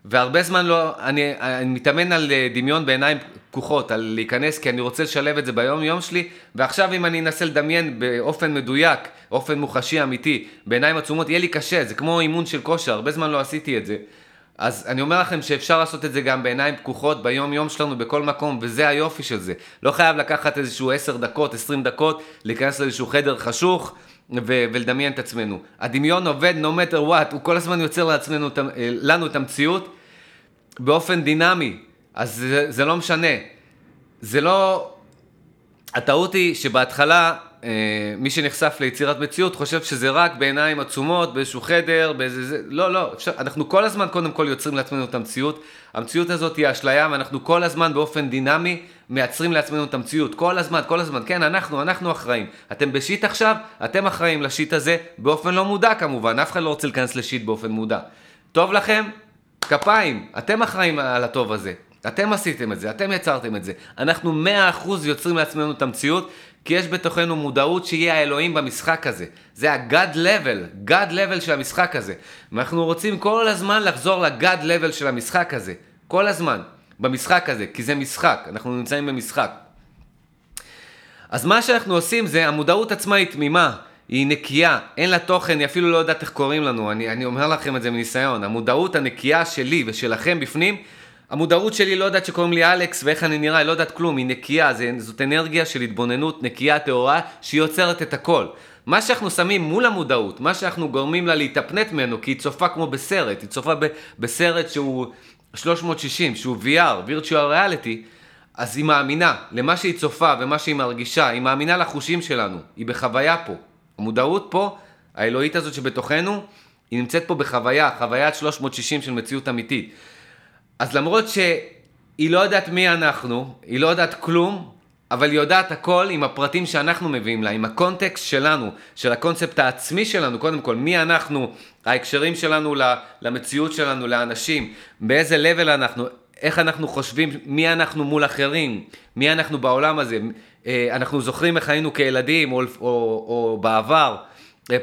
והרבה זמן לא, אני, אני מתאמן על אה, דמיון בעיניים פקוחות, על להיכנס, כי אני רוצה לשלב את זה ביום יום שלי, ועכשיו אם אני אנסה לדמיין באופן מדויק, אופן מוחשי אמיתי, בעיניים עצומות, יהיה לי קשה, זה כמו אימון של כושר, הרבה זמן לא עשיתי את זה. אז אני אומר לכם שאפשר לעשות את זה גם בעיניים פקוחות ביום יום שלנו בכל מקום, וזה היופי של זה. לא חייב לקחת איזשהו 10 דקות, 20 דקות, להיכנס לאיזשהו חדר חשוך ו- ולדמיין את עצמנו. הדמיון עובד no matter what, הוא כל הזמן יוצר לעצמנו, לנו את המציאות באופן דינמי, אז זה, זה לא משנה. זה לא... הטעות היא שבהתחלה אה, מי שנחשף ליצירת מציאות חושב שזה רק בעיניים עצומות, באיזשהו חדר, באיזה... זה, לא, לא, אפשר, אנחנו כל הזמן קודם כל יוצרים לעצמנו את המציאות. המציאות הזאת היא אשליה ואנחנו כל הזמן באופן דינמי מייצרים לעצמנו את המציאות. כל הזמן, כל הזמן. כן, אנחנו, אנחנו אחראים. אתם בשיט עכשיו, אתם אחראים לשיט הזה באופן לא מודע כמובן, אף אחד לא רוצה להיכנס לשיט באופן מודע. טוב לכם? כפיים, אתם אחראים על הטוב הזה. אתם עשיתם את זה, אתם יצרתם את זה. אנחנו 100% יוצרים לעצמנו את המציאות, כי יש בתוכנו מודעות שיהיה האלוהים במשחק הזה. זה ה-God level, God level של המשחק הזה. ואנחנו רוצים כל הזמן לחזור ל-God level של המשחק הזה. כל הזמן. במשחק הזה, כי זה משחק, אנחנו נמצאים במשחק. אז מה שאנחנו עושים זה, המודעות עצמה היא תמימה, היא נקייה, אין לה תוכן, היא אפילו לא יודעת איך קוראים לנו, אני, אני אומר לכם את זה מניסיון. המודעות הנקייה שלי ושלכם בפנים, המודעות שלי לא יודעת שקוראים לי אלכס ואיך אני נראה, היא לא יודעת כלום, היא נקייה, זה, זאת אנרגיה של התבוננות נקייה טהורה שהיא יוצרת את הכל. מה שאנחנו שמים מול המודעות, מה שאנחנו גורמים לה להתאפנט ממנו, כי היא צופה כמו בסרט, היא צופה ב, בסרט שהוא 360, שהוא VR, virtual reality, אז היא מאמינה למה שהיא צופה ומה שהיא מרגישה, היא מאמינה לחושים שלנו, היא בחוויה פה. המודעות פה, האלוהית הזאת שבתוכנו, היא נמצאת פה בחוויה, חוויית 360 של מציאות אמיתית. אז למרות שהיא לא יודעת מי אנחנו, היא לא יודעת כלום, אבל היא יודעת הכל עם הפרטים שאנחנו מביאים לה, עם הקונטקסט שלנו, של הקונספט העצמי שלנו, קודם כל, מי אנחנו, ההקשרים שלנו למציאות שלנו, לאנשים, באיזה level אנחנו, איך אנחנו חושבים, מי אנחנו מול אחרים, מי אנחנו בעולם הזה, אנחנו זוכרים איך היינו כילדים או, או, או בעבר,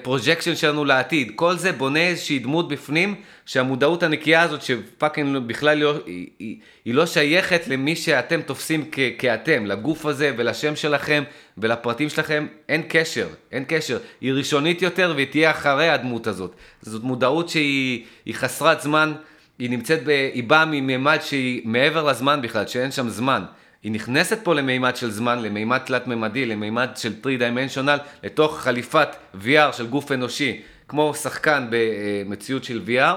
projection שלנו לעתיד, כל זה בונה איזושהי דמות בפנים, שהמודעות הנקייה הזאת, ש fucking בכלל לא, היא, היא, היא לא שייכת למי שאתם תופסים כ, כאתם, לגוף הזה ולשם שלכם ולפרטים שלכם, אין קשר, אין קשר. היא ראשונית יותר והיא תהיה אחרי הדמות הזאת. זאת מודעות שהיא חסרת זמן, היא נמצאת, ב, היא באה מממד שהיא מעבר לזמן בכלל, שאין שם זמן. היא נכנסת פה למימד של זמן, למימד תלת-ממדי, למימד של 3-dimensional, לתוך חליפת VR של גוף אנושי, כמו שחקן במציאות של VR,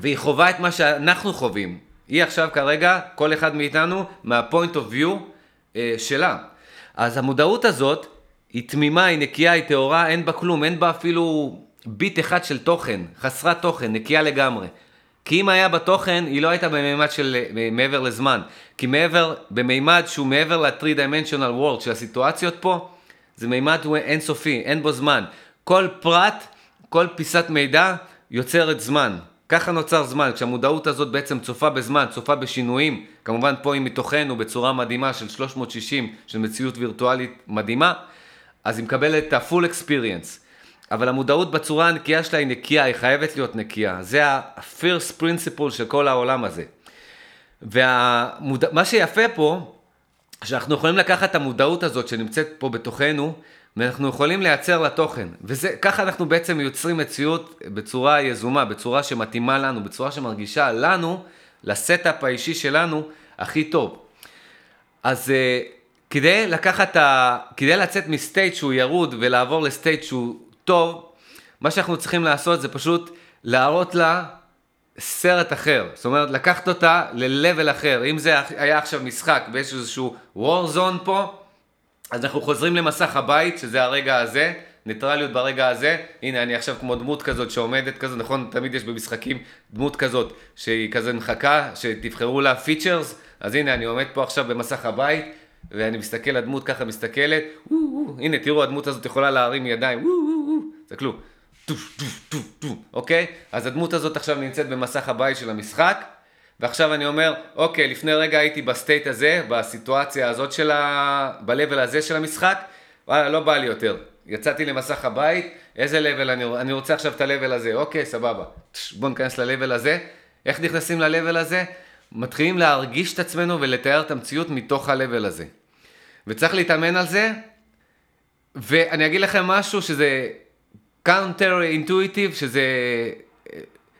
והיא חווה את מה שאנחנו חווים. היא עכשיו כרגע, כל אחד מאיתנו, מה-point of view אה, שלה. אז המודעות הזאת, היא תמימה, היא נקייה, היא טהורה, אין בה כלום, אין בה אפילו ביט אחד של תוכן, חסרת תוכן, נקייה לגמרי. כי אם היה בתוכן, היא לא הייתה במימד של מעבר לזמן. כי מעבר, במימד שהוא מעבר ל-3-dimensional world של הסיטואציות פה, זה מימד אינסופי, אין בו זמן. כל פרט, כל פיסת מידע יוצרת זמן. ככה נוצר זמן, כשהמודעות הזאת בעצם צופה בזמן, צופה בשינויים, כמובן פה היא מתוכנו בצורה מדהימה של 360, של מציאות וירטואלית מדהימה, אז היא מקבלת את ה-full experience. אבל המודעות בצורה הנקייה שלה היא נקייה, היא חייבת להיות נקייה. זה ה-first principle של כל העולם הזה. ומה והמוד... שיפה פה, שאנחנו יכולים לקחת את המודעות הזאת שנמצאת פה בתוכנו, ואנחנו יכולים לייצר לה תוכן. וככה אנחנו בעצם יוצרים מציאות בצורה יזומה, בצורה שמתאימה לנו, בצורה שמרגישה לנו, לסטאפ האישי שלנו, הכי טוב. אז uh, כדי לקחת, ה... כדי לצאת מסטייט שהוא ירוד ולעבור לסטייט שהוא טוב, מה שאנחנו צריכים לעשות זה פשוט להראות לה סרט אחר. זאת אומרת, לקחת אותה ל-level אחר. אם זה היה עכשיו משחק ויש איזשהו war zone פה, אז אנחנו חוזרים למסך הבית, שזה הרגע הזה, ניטרליות ברגע הזה. הנה, אני עכשיו כמו דמות כזאת שעומדת כזאת, נכון? תמיד יש במשחקים דמות כזאת שהיא כזה מחכה, שתבחרו לה features. אז הנה, אני עומד פה עכשיו במסך הבית, ואני מסתכל, הדמות ככה מסתכלת, הנה, תראו, הדמות הזאת יכולה להרים ידיים, תסתכלו, אוקיי? אז הדמות הזאת עכשיו נמצאת במסך הבית של המשחק, ועכשיו אני אומר, אוקיי, לפני רגע הייתי ב state הזה, בסיטואציה הזאת של ה... ב-level הזה של המשחק, וואלה, לא בא לי יותר. יצאתי למסך הבית, איזה level אני, אני רוצה עכשיו את ה-level הזה, אוקיי, סבבה. בואו ניכנס ל-level הזה. איך נכנסים ל-level הזה? מתחילים להרגיש את עצמנו ולתאר את המציאות מתוך ה-level הזה. וצריך להתאמן על זה, ואני אגיד לכם משהו שזה counter intuitive, שזה...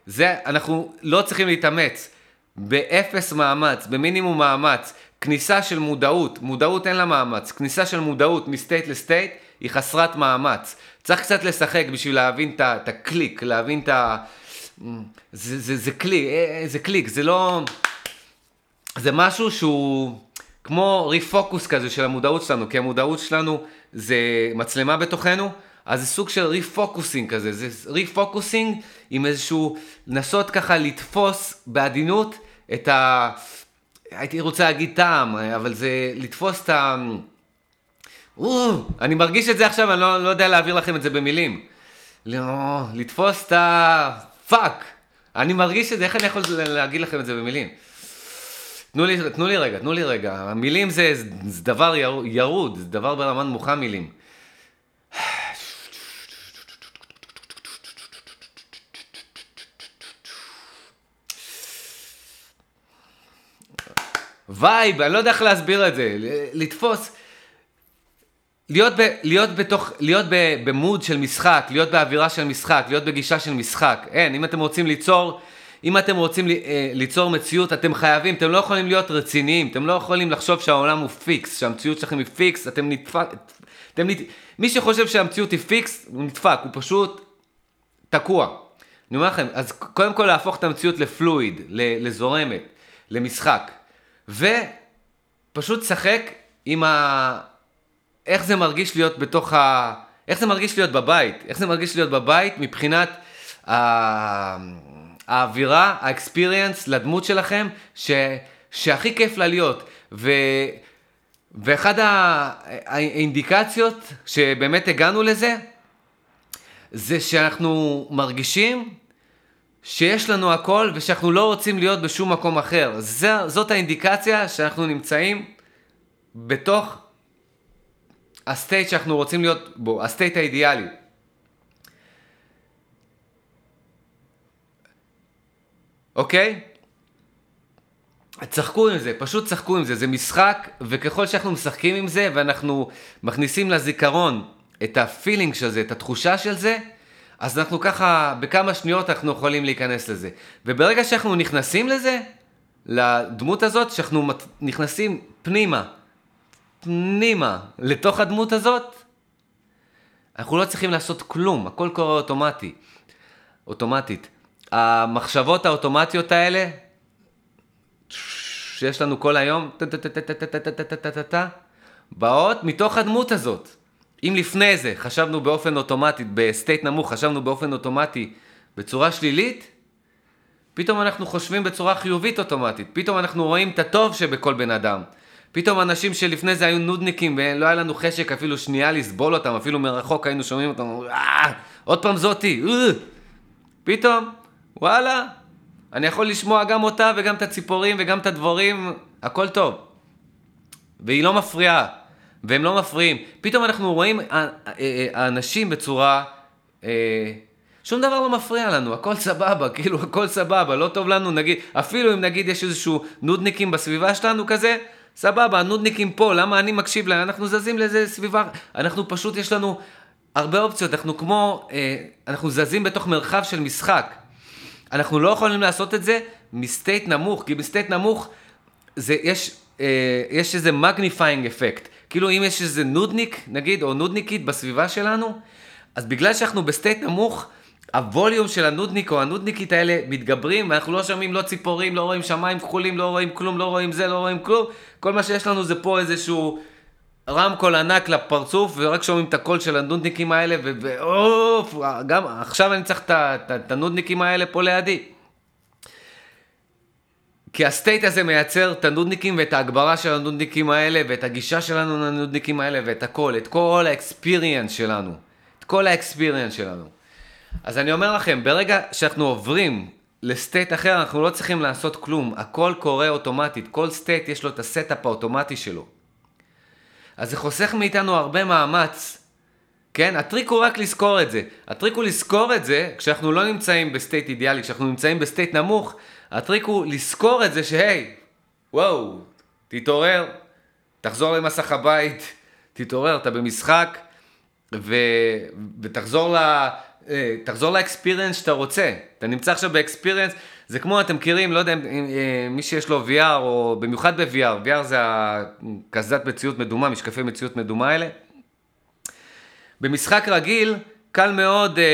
זה, אנחנו לא צריכים להתאמץ. באפס מאמץ, במינימום מאמץ, כניסה של מודעות, מודעות אין לה מאמץ, כניסה של מודעות מ state ל state היא חסרת מאמץ. צריך קצת לשחק בשביל להבין את הקליק, להבין את ה... זה, זה, זה קליק, אה, זה קליק, זה לא... זה משהו שהוא כמו refocus כזה של המודעות שלנו, כי המודעות שלנו זה מצלמה בתוכנו, אז זה סוג של refocusing כזה, זה refocusing עם איזשהו, לנסות ככה לתפוס בעדינות את ה... הייתי רוצה להגיד טעם, אבל זה לתפוס את ה... או, אני מרגיש את זה עכשיו, אני לא, לא יודע להעביר לכם את זה במילים. לא, לתפוס את ה... fuck. אני מרגיש את זה, איך אני יכול להגיד לכם את זה במילים? תנו לי, תנו לי רגע, תנו לי רגע. המילים זה, זה דבר ירוד, זה דבר ברמה נמוכה מילים. vibe, אני לא יודע איך להסביר את זה, לתפוס, להיות, ב, להיות בתוך, להיות ב mode של משחק, להיות באווירה של משחק, להיות בגישה של משחק, אין, אם אתם רוצים ליצור אם אתם רוצים אה, ליצור מציאות, אתם חייבים, אתם לא יכולים להיות רציניים, אתם לא יכולים לחשוב שהעולם הוא פיקס, שהמציאות שלכם היא פיקס, אתם נדפק, אתם נת... מי שחושב שהמציאות היא פיקס, הוא נדפק, הוא פשוט תקוע. אני אומר לכם, אז קודם כל להפוך את המציאות ל fluid, לזורמת, למשחק. ופשוט שחק עם ה... איך זה מרגיש להיות בתוך ה... איך זה מרגיש להיות בבית? איך זה מרגיש להיות בבית מבחינת ה... האווירה, האקספיריאנס לדמות שלכם, ש... שהכי כיף לה להיות. ו... ואחד האינדיקציות שבאמת הגענו לזה, זה שאנחנו מרגישים שיש לנו הכל ושאנחנו לא רוצים להיות בשום מקום אחר. זה, זאת האינדיקציה שאנחנו נמצאים בתוך ה state שאנחנו רוצים להיות בו, ה state האידיאלי. אוקיי? שחקו עם זה, פשוט שחקו עם זה, זה משחק, וככל שאנחנו משחקים עם זה, ואנחנו מכניסים לזיכרון את הפילינג של זה, את התחושה של זה, אז אנחנו ככה, בכמה שניות אנחנו יכולים להיכנס לזה. וברגע שאנחנו נכנסים לזה, לדמות הזאת, שאנחנו נכנסים פנימה, פנימה, לתוך הדמות הזאת, אנחנו לא צריכים לעשות כלום, הכל קורה אוטומטי, אוטומטית. המחשבות האוטומטיות האלה, שיש לנו כל היום, באות מתוך הדמות הזאת. אם לפני זה חשבנו באופן אוטומטי, ב state נמוך, חשבנו באופן אוטומטי בצורה שלילית, פתאום אנחנו חושבים בצורה חיובית אוטומטית. פתאום אנחנו רואים את הטוב שבכל בן אדם. פתאום אנשים שלפני זה היו נודניקים ולא היה לנו חשק אפילו שנייה לסבול אותם, אפילו מרחוק היינו שומעים אותם, אה, עוד פעם זאתי, אה. פתאום, וואלה, אני יכול לשמוע גם אותה וגם את הציפורים וגם את הדבורים, הכל טוב. והיא לא מפריעה. והם לא מפריעים. פתאום אנחנו רואים האנשים בצורה... שום דבר לא מפריע לנו, הכל סבבה, כאילו הכל סבבה, לא טוב לנו, נגיד, אפילו אם נגיד יש איזשהו נודניקים בסביבה שלנו כזה, סבבה, הנודניקים פה, למה אני מקשיב להם? אנחנו זזים לאיזה סביבה, אנחנו פשוט, יש לנו הרבה אופציות, אנחנו כמו, אה, אנחנו זזים בתוך מרחב של משחק. אנחנו לא יכולים לעשות את זה מ state נמוך, כי מ state נמוך, זה, יש, אה, יש איזה magnifying effect. כאילו אם יש איזה נודניק, נגיד, או נודניקית בסביבה שלנו, אז בגלל שאנחנו ב state נמוך, הווליום של הנודניק או הנודניקית האלה מתגברים, ואנחנו לא שומעים לא ציפורים, לא רואים שמיים כחולים, לא רואים כלום, לא רואים זה, לא רואים כלום. כל מה שיש לנו זה פה איזשהו רמקול ענק לפרצוף, ורק שומעים את הקול של הנודניקים האלה, ואוף, גם עכשיו אני צריך את הנודניקים האלה פה לידי. כי ה state הזה מייצר את הנודניקים ואת ההגברה של הנודניקים האלה ואת הגישה שלנו לנודניקים האלה ואת הכל, את כל ה experience שלנו. את כל ה experience שלנו. אז אני אומר לכם, ברגע שאנחנו עוברים ל state אחר, אנחנו לא צריכים לעשות כלום. הכל קורה אוטומטית. כל state יש לו את ה setup האוטומטי שלו. אז זה חוסך מאיתנו הרבה מאמץ. כן? הטריק הוא רק לזכור את זה. הטריק הוא לזכור את זה כשאנחנו לא נמצאים ב state אידיאלי, כשאנחנו נמצאים ב state נמוך, הטריק הוא לזכור את זה שהי, וואו, תתעורר, תחזור למסך הבית, תתעורר, אתה במשחק, ו... ותחזור ל... אה, תחזור ל experience שאתה רוצה. אתה נמצא עכשיו ב experience, זה כמו, אתם מכירים, לא יודע, אה, מי שיש לו VR, או במיוחד ב-VR, VR זה הקסדת מציאות מדומה, משקפי מציאות מדומה האלה. במשחק רגיל, קל מאוד אה,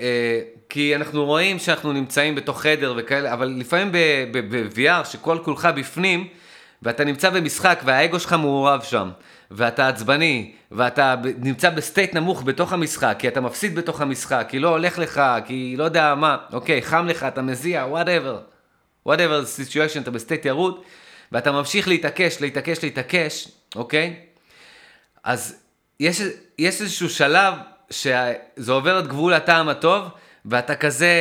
אה, כי אנחנו רואים שאנחנו נמצאים בתוך חדר וכאלה, אבל לפעמים ב-VR, שכל כולך בפנים, ואתה נמצא במשחק והאגו שלך מעורב שם, ואתה עצבני, ואתה נמצא ב state נמוך בתוך המשחק, כי אתה מפסיד בתוך המשחק, כי לא הולך לך, כי לא יודע מה, אוקיי, חם לך, אתה מזיע, whatever, whatever the situation, אתה ב state ירוד, ואתה ממשיך להתעקש, להתעקש, להתעקש, אוקיי? אז יש, יש איזשהו שלב שזה עובר את גבול הטעם הטוב, ואתה כזה,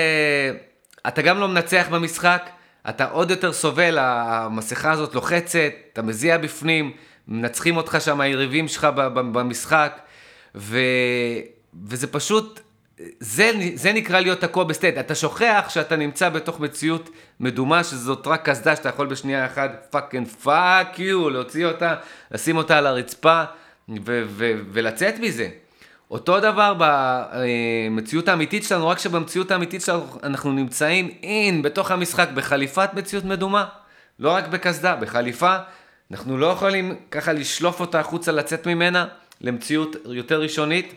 אתה גם לא מנצח במשחק, אתה עוד יותר סובל, המסכה הזאת לוחצת, אתה מזיע בפנים, מנצחים אותך שם היריבים שלך במשחק, ו, וזה פשוט, זה, זה נקרא להיות תקוע ב state. אתה שוכח שאתה נמצא בתוך מציאות מדומה, שזאת רק קסדה שאתה יכול בשנייה אחת fucking fuck you, להוציא אותה, לשים אותה על הרצפה ו- ו- ולצאת מזה. אותו דבר במציאות האמיתית שלנו, רק שבמציאות האמיתית שלנו אנחנו נמצאים אין, בתוך המשחק, בחליפת מציאות מדומה. לא רק בקסדה, בחליפה. אנחנו לא יכולים ככה לשלוף אותה החוצה, לצאת ממנה למציאות יותר ראשונית.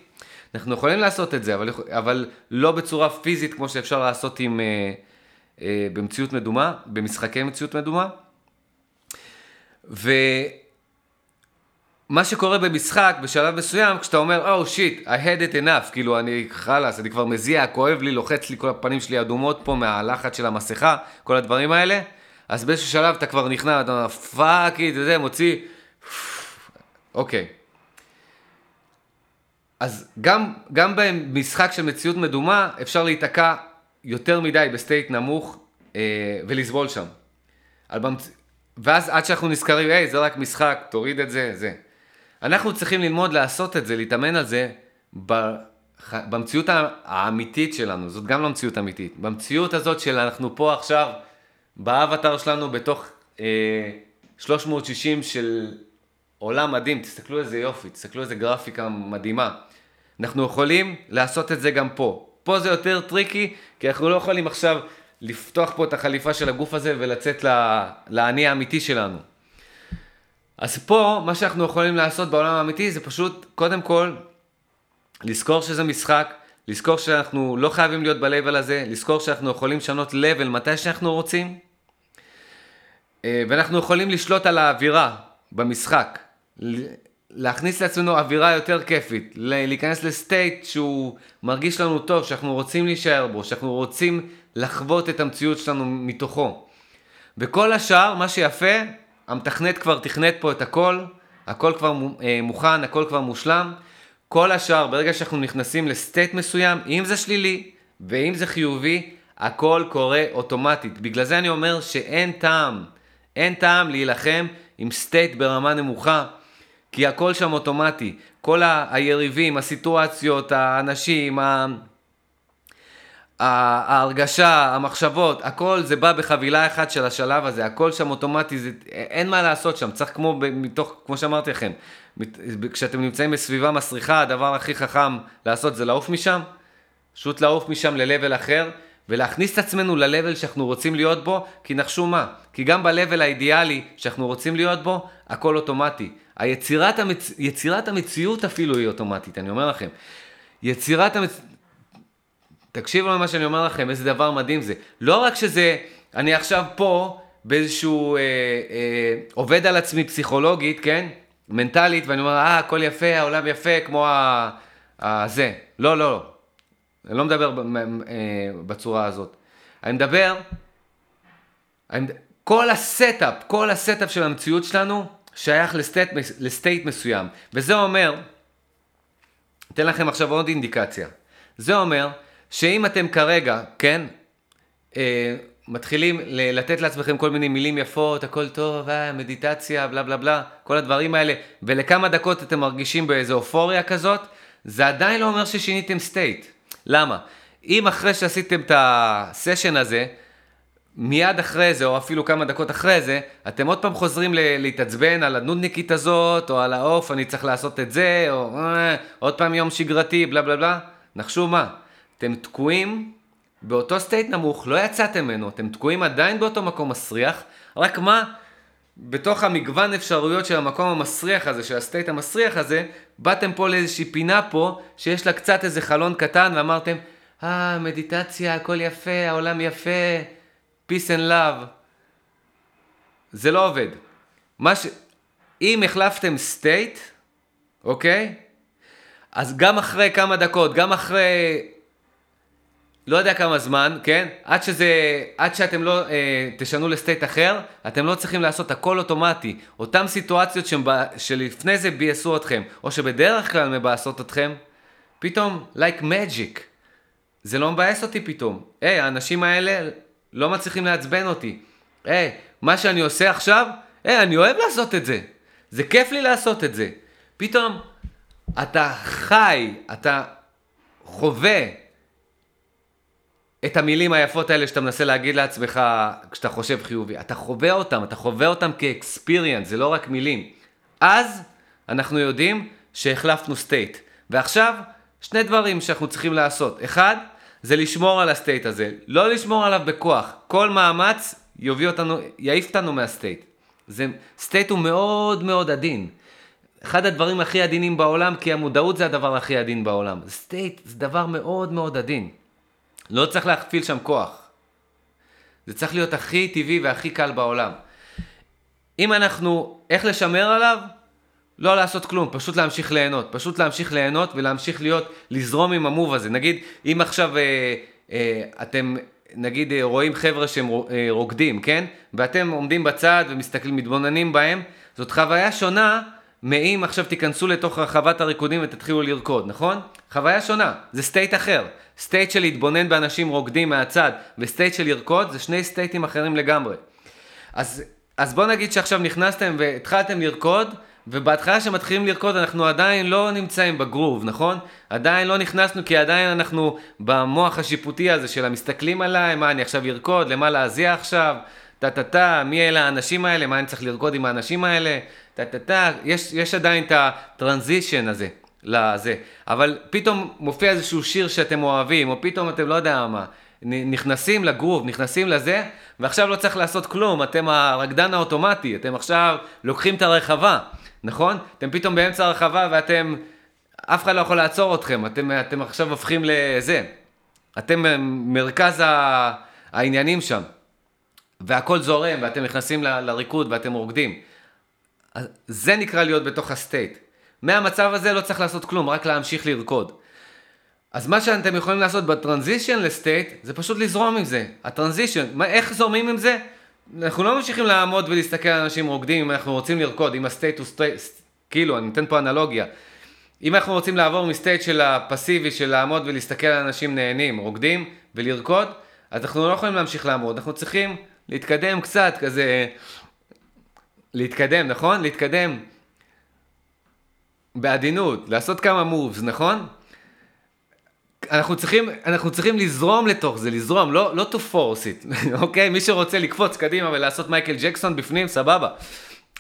אנחנו יכולים לעשות את זה, אבל, אבל לא בצורה פיזית כמו שאפשר לעשות עם, אה, אה, במציאות מדומה, במשחקי מציאות מדומה. ומה שקורה במשחק, בשלב מסוים, כשאתה אומר, Oh shit, I had it enough, כאילו אני, חלאס, אני כבר מזיע, כואב לי, לוחץ לי, כל הפנים שלי אדומות פה מהלחץ של המסכה, כל הדברים האלה, אז באיזשהו שלב אתה כבר נכנע, אתה אומר, fuck it, וזה, מוציא, אוקיי. אז גם, גם במשחק של מציאות מדומה, אפשר להיתקע יותר מדי ב state נמוך אה, ולסבול שם. במצ... ואז עד שאנחנו נזכרים, היי, זה רק משחק, תוריד את זה, זה. אנחנו צריכים ללמוד לעשות את זה, להתאמן על זה בח... במציאות האמיתית שלנו, זאת גם לא מציאות אמיתית. במציאות הזאת של אנחנו פה עכשיו, באבטר שלנו, בתוך אה, 360 של עולם מדהים, תסתכלו איזה יופי, תסתכלו איזה גרפיקה מדהימה. אנחנו יכולים לעשות את זה גם פה. פה זה יותר tricky, כי אנחנו לא יכולים עכשיו לפתוח פה את החליפה של הגוף הזה ולצאת לאני האמיתי שלנו. אז פה, מה שאנחנו יכולים לעשות בעולם האמיתי זה פשוט, קודם כל, לזכור שזה משחק, לזכור שאנחנו לא חייבים להיות ב-level הזה, לזכור שאנחנו יכולים לשנות level מתי שאנחנו רוצים, אה, ואנחנו יכולים לשלוט על האווירה במשחק. להכניס לעצמנו אווירה יותר כיפית, להיכנס לסטייט שהוא מרגיש לנו טוב, שאנחנו רוצים להישאר בו, שאנחנו רוצים לחוות את המציאות שלנו מתוכו. וכל השאר, מה שיפה, המתכנת כבר תכנת פה את הכל, הכל כבר אה, מוכן, הכל כבר מושלם. כל השאר, ברגע שאנחנו נכנסים לסטייט מסוים, אם זה שלילי ואם זה חיובי, הכל קורה אוטומטית. בגלל זה אני אומר שאין טעם, אין טעם להילחם עם סטייט ברמה נמוכה. כי הכל שם אוטומטי. כל היריבים, הסיטואציות, האנשים, ה... ההרגשה, המחשבות, הכל זה בא בחבילה אחת של השלב הזה, הכל שם אוטומטי, זה, אין מה לעשות שם, צריך כמו מתוך, כמו שאמרתי לכם, כשאתם נמצאים בסביבה מסריחה, הדבר הכי חכם לעשות זה לעוף משם, פשוט לעוף משם ל-level אחר, ולהכניס את עצמנו ל-level שאנחנו רוצים להיות בו, כי נחשו מה, כי גם ב-level האידיאלי שאנחנו רוצים להיות בו, הכל אוטומטי. היצירת המצ... יצירת המציאות אפילו היא אוטומטית, אני אומר לכם. יצירת המציאות... תקשיבו למה שאני אומר לכם, איזה דבר מדהים זה. לא רק שזה, אני עכשיו פה באיזשהו, אה, אה, עובד על עצמי פסיכולוגית, כן? מנטלית, ואני אומר, אה, הכל יפה, העולם יפה, כמו ה... ה... זה. לא, לא, לא. אני לא מדבר אה, בצורה הזאת. אני מדבר. כל ה setup, כל ה setup של המציאות שלנו, שייך ל state, לסטייט מסוים. וזה אומר, אתן לכם עכשיו עוד אינדיקציה. זה אומר שאם אתם כרגע, כן, אה, מתחילים לתת לעצמכם כל מיני מילים יפות, הכל טוב, אה, מדיטציה, בלה בלה בלה, כל הדברים האלה, ולכמה דקות אתם מרגישים באיזו אופוריה כזאת, זה עדיין לא אומר ששיניתם סטייט. למה? אם אחרי שעשיתם את הסשן הזה, מיד אחרי זה, או אפילו כמה דקות אחרי זה, אתם עוד פעם חוזרים להתעצבן על הנודניקית הזאת, או על האוף, אני צריך לעשות את זה, או אה, עוד פעם יום שגרתי, בלה בלה בלה. נחשו מה, אתם תקועים באותו state נמוך, לא יצאתם ממנו, אתם תקועים עדיין באותו מקום מסריח, רק מה, בתוך המגוון אפשרויות של המקום המסריח הזה, של ה state המסריח הזה, באתם פה לאיזושהי פינה פה, שיש לה קצת איזה חלון קטן, ואמרתם, אה, מדיטציה, הכל יפה, העולם יפה. peace and love, זה לא עובד. מה ש... אם החלפתם state, אוקיי? אז גם אחרי כמה דקות, גם אחרי לא יודע כמה זמן, כן? עד שזה, עד שאתם לא אה, תשנו לסטייט אחר, אתם לא צריכים לעשות הכל אוטומטי. אותן סיטואציות שבא, שלפני זה ביאסו אתכם, או שבדרך כלל מבאסות אתכם, פתאום, like magic. זה לא מבאס אותי פתאום. היי, hey, האנשים האלה לא מצליחים לעצבן אותי. היי, hey, מה שאני עושה עכשיו, היי, hey, אני אוהב לעשות את זה. זה כיף לי לעשות את זה. פתאום, אתה חי, אתה חווה את המילים היפות האלה שאתה מנסה להגיד לעצמך כשאתה חושב חיובי. אתה חווה אותם, אתה חווה אותם כאקספיריאנס, זה לא רק מילים. אז אנחנו יודעים שהחלפנו סטייט. ועכשיו, שני דברים שאנחנו צריכים לעשות. אחד, זה לשמור על ה state הזה. לא לשמור עליו בכוח. כל מאמץ יוביל אותנו, יעיף אותנו מה state. זה, state הוא מאוד מאוד עדין. אחד הדברים הכי עדינים בעולם, כי המודעות זה הדבר הכי עדין בעולם. state זה דבר מאוד מאוד עדין. לא צריך להפעיל שם כוח. זה צריך להיות הכי טבעי והכי קל בעולם. אם אנחנו, איך לשמר עליו? לא לעשות כלום, פשוט להמשיך ליהנות. פשוט להמשיך ליהנות ולהמשיך להיות, לזרום עם ה move הזה. נגיד, אם עכשיו אה, אה, אתם, נגיד, אה, רואים חבר'ה שהם אה, רוקדים, כן? ואתם עומדים בצד ומסתכלים, מתבוננים בהם, זאת חוויה שונה מאם עכשיו תיכנסו לתוך רחבת הריקודים ותתחילו לרקוד, נכון? חוויה שונה, זה state אחר. state של להתבונן באנשים רוקדים מהצד ו state של לרקוד זה שני סטייטים אחרים לגמרי. אז, אז בוא נגיד שעכשיו נכנסתם והתחלתם לרקוד ובהתחלה שמתחילים לרקוד אנחנו עדיין לא נמצאים בגרוב, נכון? עדיין לא נכנסנו כי עדיין אנחנו במוח השיפוטי הזה של המסתכלים עליי, מה אני עכשיו ארקוד, למה להזיע עכשיו, טה טה טה, מי אלה האנשים האלה, מה אני צריך לרקוד עם האנשים האלה, טה טה טה, יש, יש עדיין את הטרנזישן הזה. לזה, אבל פתאום מופיע איזשהו שיר שאתם אוהבים, או פתאום אתם לא יודע מה, נכנסים לגרוב, נכנסים לזה, ועכשיו לא צריך לעשות כלום, אתם הרקדן האוטומטי, אתם עכשיו לוקחים את הרחבה, נכון? אתם פתאום באמצע הרחבה ואתם, אף אחד לא יכול לעצור אתכם, אתם, אתם עכשיו הופכים לזה, אתם מרכז. העניינים שם, והכל זורם, ואתם נכנסים ל... לריקוד ואתם רוקדים. זה נקרא להיות בתוך הסטייט. מהמצב הזה לא צריך לעשות כלום, רק להמשיך לרקוד. אז מה שאתם יכולים לעשות ב transition ל state, זה פשוט לזרום עם זה. ה transition, איך זורמים עם זה? אנחנו לא ממשיכים לעמוד ולהסתכל על אנשים רוקדים אם אנחנו רוצים לרקוד, אם ה state הוא state, כאילו, אני נותן פה אנלוגיה. אם אנחנו רוצים לעבור מ state של הפסיבי, של לעמוד ולהסתכל על אנשים נהנים, רוקדים ולרקוד, אז אנחנו לא יכולים להמשיך לעמוד, אנחנו צריכים להתקדם קצת, כזה... להתקדם, נכון? להתקדם. בעדינות, לעשות כמה moves, נכון? אנחנו צריכים, אנחנו צריכים לזרום לתוך זה, לזרום, לא, לא to force it, אוקיי? מי שרוצה לקפוץ קדימה ולעשות מייקל ג'קסון בפנים, סבבה.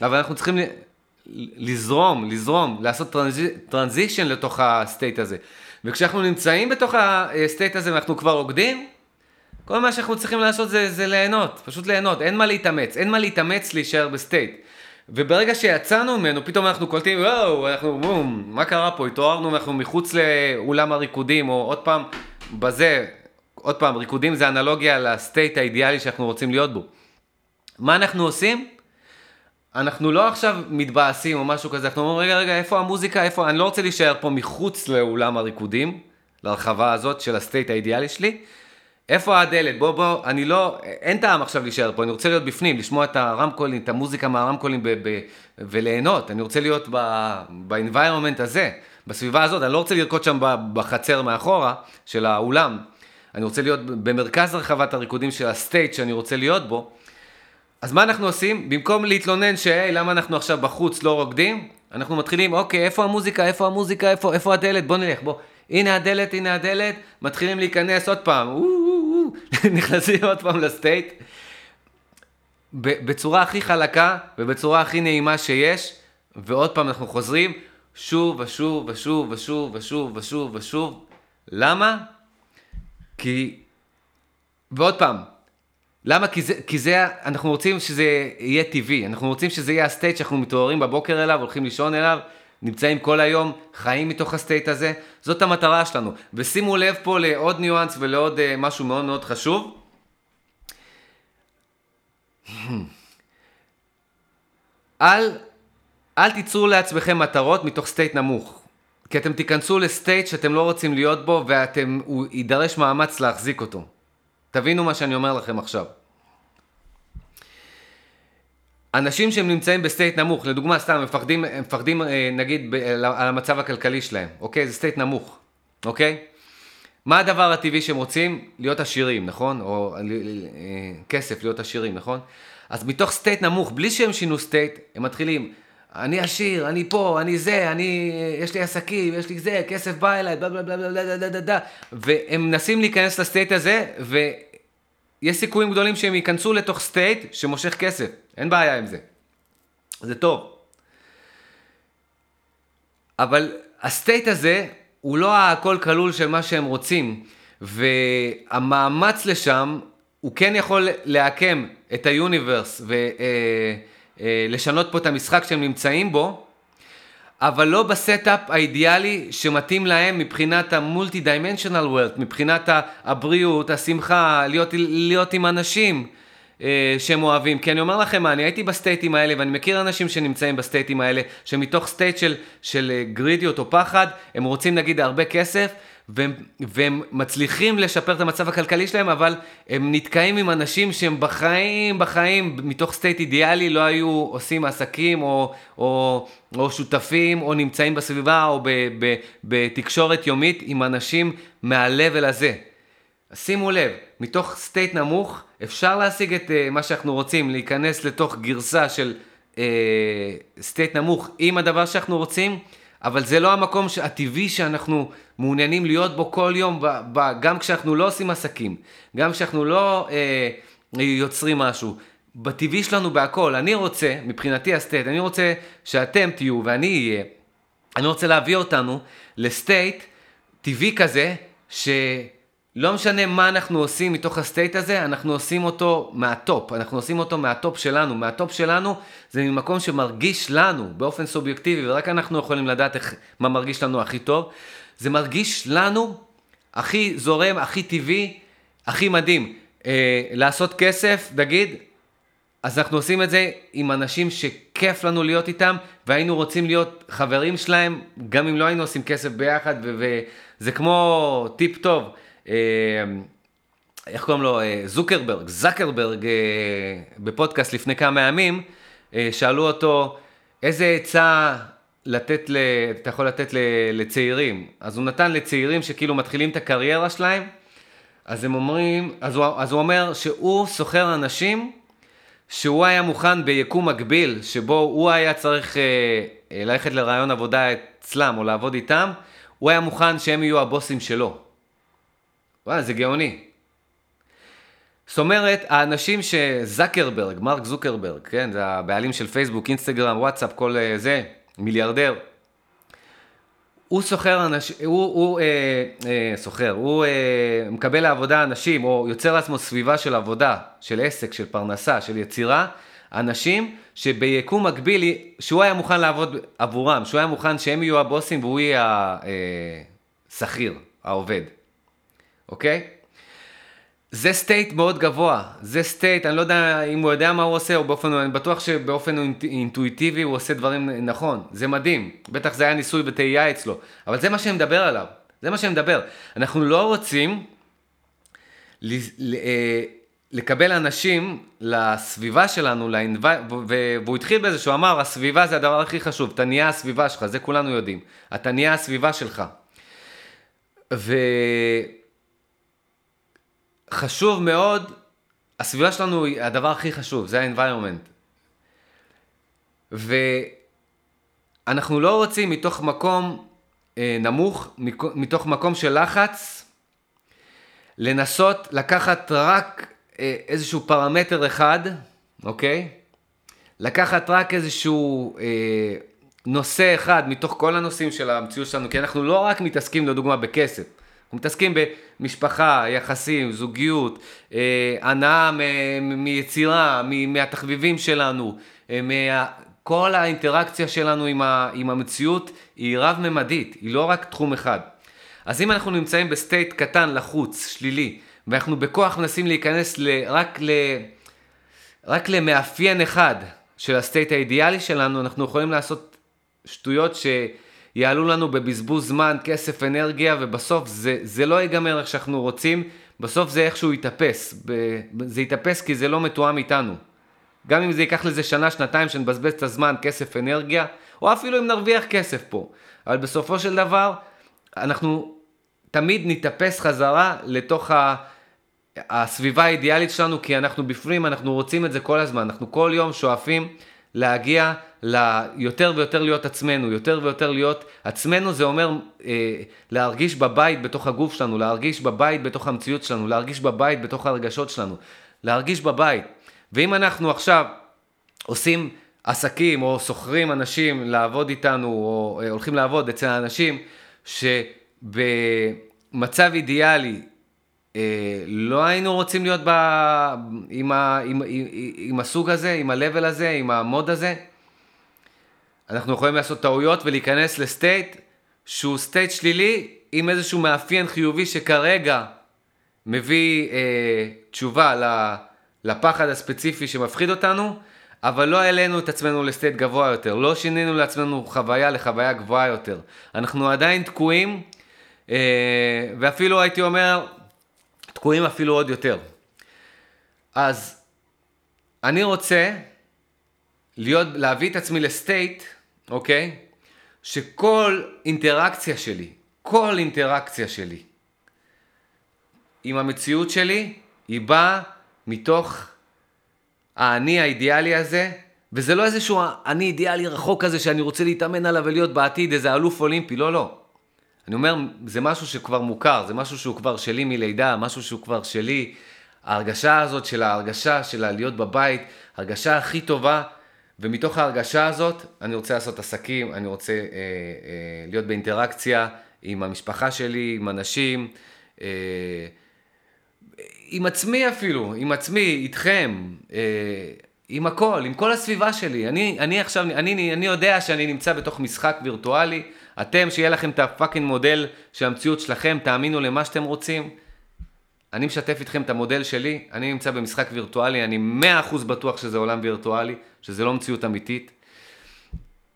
אבל אנחנו צריכים לזרום, לזרום, לעשות transition לתוך ה state הזה. וכשאנחנו נמצאים בתוך ה state הזה ואנחנו כבר רוקדים, כל מה שאנחנו צריכים לעשות זה, זה ליהנות, פשוט ליהנות, אין מה להתאמץ, אין מה להתאמץ להישאר ב state. וברגע שיצאנו ממנו, פתאום אנחנו קולטים, וואו, אנחנו, בום, מה קרה פה? התעוררנו ואנחנו מחוץ לאולם הריקודים, או עוד פעם, בזה, עוד פעם, ריקודים זה אנלוגיה לסטייט האידיאלי שאנחנו רוצים להיות בו. מה אנחנו עושים? אנחנו לא עכשיו מתבאסים או משהו כזה, אנחנו אומרים, רגע, רגע, איפה המוזיקה, איפה, אני לא רוצה להישאר פה מחוץ לאולם הריקודים, לרחבה הזאת של הסטייט האידיאלי שלי. איפה הדלת? בוא, בוא, אני לא, אין טעם עכשיו להישאר פה, אני רוצה להיות בפנים, לשמוע את הרמקולים, את המוזיקה מהרמקולים ב, ב, וליהנות, אני רוצה להיות ב-environment הזה, בסביבה הזאת, אני לא רוצה לרקוד שם בחצר מאחורה של האולם, אני רוצה להיות במרכז רחבת הריקודים של הסטייט שאני רוצה להיות בו. אז מה אנחנו עושים? במקום להתלונן שהי, למה אנחנו עכשיו בחוץ לא רוקדים, אנחנו מתחילים, אוקיי, איפה המוזיקה, איפה המוזיקה, איפה, איפה הדלת, בוא נלך, בוא. הנה הדלת, הנה הדלת, מתחילים להיכנס עוד פעם, נכנסים עוד פעם לסטייט, בצורה הכי חלקה ובצורה הכי נעימה שיש, ועוד פעם אנחנו חוזרים שוב ושוב ושוב ושוב ושוב ושוב ושוב. למה? כי... ועוד פעם, למה? כי זה, כי זה, אנחנו רוצים שזה יהיה טבעי, אנחנו רוצים שזה יהיה ה state שאנחנו מתעוררים בבוקר אליו, הולכים לישון אליו, נמצאים כל היום, חיים מתוך ה state הזה, זאת המטרה שלנו. ושימו לב פה לעוד ניואנס ולעוד uh, משהו מאוד מאוד חשוב. אל, אל תיצרו לעצמכם מטרות מתוך state נמוך. כי אתם תיכנסו ל state שאתם לא רוצים להיות בו והוא יידרש מאמץ להחזיק אותו. תבינו מה שאני אומר לכם עכשיו. אנשים שהם נמצאים ב state נמוך, לדוגמה סתם, מפחדים, מפחדים אה, נגיד ב, על המצב הכלכלי שלהם, אוקיי? זה state נמוך, אוקיי? מה הדבר הטבעי שהם רוצים? להיות עשירים, נכון? או אה, כסף, להיות עשירים, נכון? אז מתוך state נמוך, בלי שהם שינו state, הם מתחילים, אני עשיר, אני פה, אני זה, אני, יש לי עסקים, יש לי זה, כסף בא אליי, בלה בלה בלה בלה בלה בלה בלה והם מנסים להיכנס ל state הזה, ויש סיכויים גדולים שהם ייכנסו לתוך state שמושך כסף. אין בעיה עם זה. זה טוב. אבל ה state הזה הוא לא הכל כלול של מה שהם רוצים, והמאמץ לשם, הוא כן יכול לעקם את ה universe ולשנות אה, פה את המשחק שהם נמצאים בו, אבל לא ב setup האידיאלי שמתאים להם מבחינת ה multi-dimensional world, מבחינת הבריאות, השמחה, להיות, להיות עם אנשים. אה, שהם אוהבים. כי אני אומר לכם מה, אני הייתי ב states האלה, ואני מכיר אנשים שנמצאים ב states האלה, שמתוך state של, של greediות או פחד, הם רוצים נגיד הרבה כסף, והם, והם מצליחים לשפר את המצב הכלכלי שלהם, אבל הם נתקעים עם אנשים שהם בחיים, בחיים, מתוך state אידיאלי, לא היו עושים עסקים או, או, או שותפים, או נמצאים בסביבה, או ב, ב, בתקשורת יומית עם אנשים מה level הזה. שימו לב, מתוך state נמוך אפשר להשיג את uh, מה שאנחנו רוצים, להיכנס לתוך גרסה של state uh, נמוך עם הדבר שאנחנו רוצים, אבל זה לא המקום הטבעי שאנחנו מעוניינים להיות בו כל יום, ב, ב, גם כשאנחנו לא עושים עסקים, גם כשאנחנו לא uh, יוצרים משהו. בטבעי שלנו בהכל, אני רוצה, מבחינתי ה state, אני רוצה שאתם תהיו ואני אהיה, אני רוצה להביא אותנו ל state טבעי כזה, ש... לא משנה מה אנחנו עושים מתוך ה state הזה, אנחנו עושים אותו מה top, אנחנו עושים אותו מה top שלנו. מה top שלנו זה ממקום שמרגיש לנו באופן סובייקטיבי, ורק אנחנו יכולים לדעת איך, מה מרגיש לנו הכי טוב. זה מרגיש לנו הכי זורם, הכי טבעי, הכי מדהים. אה, לעשות כסף, נגיד, אז אנחנו עושים את זה עם אנשים שכיף לנו להיות איתם, והיינו רוצים להיות חברים שלהם, גם אם לא היינו עושים כסף ביחד, וזה כמו טיפ טוב. אה, איך קוראים לו? אה, זוקרברג, זקרברג, אה, בפודקאסט לפני כמה ימים, שאלו אותו, איזה עצה לתת, ל... אתה יכול לתת לצעירים? אז הוא נתן לצעירים שכאילו מתחילים את הקריירה שלהם, אז הם אומרים, אז הוא, אז הוא אומר שהוא סוחר אנשים שהוא היה מוכן ביקום מקביל, שבו הוא היה צריך אה, ללכת לרעיון עבודה אצלם או לעבוד איתם, הוא היה מוכן שהם יהיו הבוסים שלו. וואלה, זה גאוני. זאת אומרת, האנשים שזקרברג, מרק זוקרברג, כן, זה הבעלים של פייסבוק, אינסטגרם, וואטסאפ, כל אה, זה, מיליארדר. הוא סוחר אנשים, הוא, הוא אה, אה, סוחר, הוא אה, מקבל לעבודה אנשים, או יוצר לעצמו סביבה של עבודה, של עסק, של פרנסה, של יצירה, אנשים שביקום מקביל, שהוא היה מוכן לעבוד עבורם, שהוא היה מוכן שהם יהיו הבוסים והוא יהיה השכיר, אה, העובד. אוקיי? זה state מאוד גבוה, זה state, אני לא יודע אם הוא יודע מה הוא עושה, או באופן, אני בטוח שבאופן אינטואיטיבי הוא עושה דברים נכון, זה מדהים, בטח זה היה ניסוי וטעייה אצלו, אבל זה מה שאני מדבר עליו, זה מה שאני מדבר. אנחנו לא רוצים אה, לקבל אנשים לסביבה שלנו, ל inv... והוא התחיל בזה שהוא אמר, הסביבה זה הדבר הכי חשוב, אתה נהיה הסביבה שלך, זה כולנו יודעים, אתה נהיה הסביבה שלך. ו... חשוב מאוד, הסביבה שלנו היא הדבר הכי חשוב, זה ה-environment. ואנחנו לא רוצים מתוך מקום אה, נמוך, מתוך מקום של לחץ, לנסות לקחת רק אה, איזשהו פרמטר אחד, אוקיי? לקחת רק איזשהו אה, נושא אחד מתוך כל הנושאים של המציאות שלנו, כי אנחנו לא רק מתעסקים לדוגמה בכסף. אנחנו מתעסקים במשפחה, יחסים, זוגיות, אה, הנאה מיצירה, מהתחביבים שלנו, אה, מה... כל האינטראקציה שלנו עם, ה, עם המציאות היא רב-ממדית, היא לא רק תחום אחד. אז אם אנחנו נמצאים ב state קטן, לחוץ, שלילי, ואנחנו בכוח מנסים להיכנס ל, רק, ל, רק למאפיין אחד של הסטייט האידיאלי שלנו, אנחנו יכולים לעשות שטויות ש... יעלו לנו בבזבוז זמן, כסף, אנרגיה, ובסוף זה, זה לא ייגמר איך שאנחנו רוצים, בסוף זה איכשהו יתאפס. זה יתאפס כי זה לא מתואם איתנו. גם אם זה ייקח לזה שנה, שנתיים, שנבזבז את הזמן, כסף, אנרגיה, או אפילו אם נרוויח כסף פה. אבל בסופו של דבר, אנחנו תמיד נתאפס חזרה לתוך ה... הסביבה האידיאלית שלנו, כי אנחנו בפנים, אנחנו רוצים את זה כל הזמן, אנחנו כל יום שואפים להגיע ליותר ויותר להיות עצמנו, יותר ויותר להיות עצמנו זה אומר אה, להרגיש בבית בתוך הגוף שלנו, להרגיש בבית בתוך המציאות שלנו, להרגיש בבית בתוך הרגשות שלנו, להרגיש בבית. ואם אנחנו עכשיו עושים עסקים או שוכרים אנשים לעבוד איתנו או אה, הולכים לעבוד אצל האנשים ש... במצב אידיאלי, לא היינו רוצים להיות ב... עם, ה... עם... עם... עם הסוג הזה, עם ה-level הזה, עם ה mode הזה. אנחנו יכולים לעשות טעויות ולהיכנס ל state שהוא state שלילי עם איזשהו מאפיין חיובי שכרגע מביא אה, תשובה לפחד הספציפי שמפחיד אותנו, אבל לא העלינו את עצמנו ל state גבוה יותר, לא שינינו לעצמנו חוויה לחוויה גבוהה יותר. אנחנו עדיין תקועים, אה, ואפילו הייתי אומר, תקועים אפילו עוד יותר. אז אני רוצה להיות, להביא את עצמי לסטייט, אוקיי? שכל אינטראקציה שלי, כל אינטראקציה שלי עם המציאות שלי, היא באה מתוך האני האידיאלי הזה, וזה לא איזשהו אני אידיאלי רחוק כזה שאני רוצה להתאמן עליו ולהיות בעתיד איזה אלוף אולימפי, לא, לא. אני אומר, זה משהו שכבר מוכר, זה משהו שהוא כבר שלי מלידה, משהו שהוא כבר שלי. ההרגשה הזאת של ההרגשה של להיות בבית, הרגשה הכי טובה, ומתוך ההרגשה הזאת אני רוצה לעשות עסקים, אני רוצה אה, אה, להיות באינטראקציה עם המשפחה שלי, עם אנשים, אה, עם עצמי אפילו, עם עצמי, איתכם, אה, עם הכל, עם כל הסביבה שלי. אני, אני עכשיו, אני, אני יודע שאני נמצא בתוך משחק וירטואלי. אתם, שיהיה לכם את הפאקינג מודל של המציאות שלכם, תאמינו למה שאתם רוצים. אני משתף איתכם את המודל שלי, אני נמצא במשחק וירטואלי, אני מאה אחוז בטוח שזה עולם וירטואלי, שזה לא מציאות אמיתית.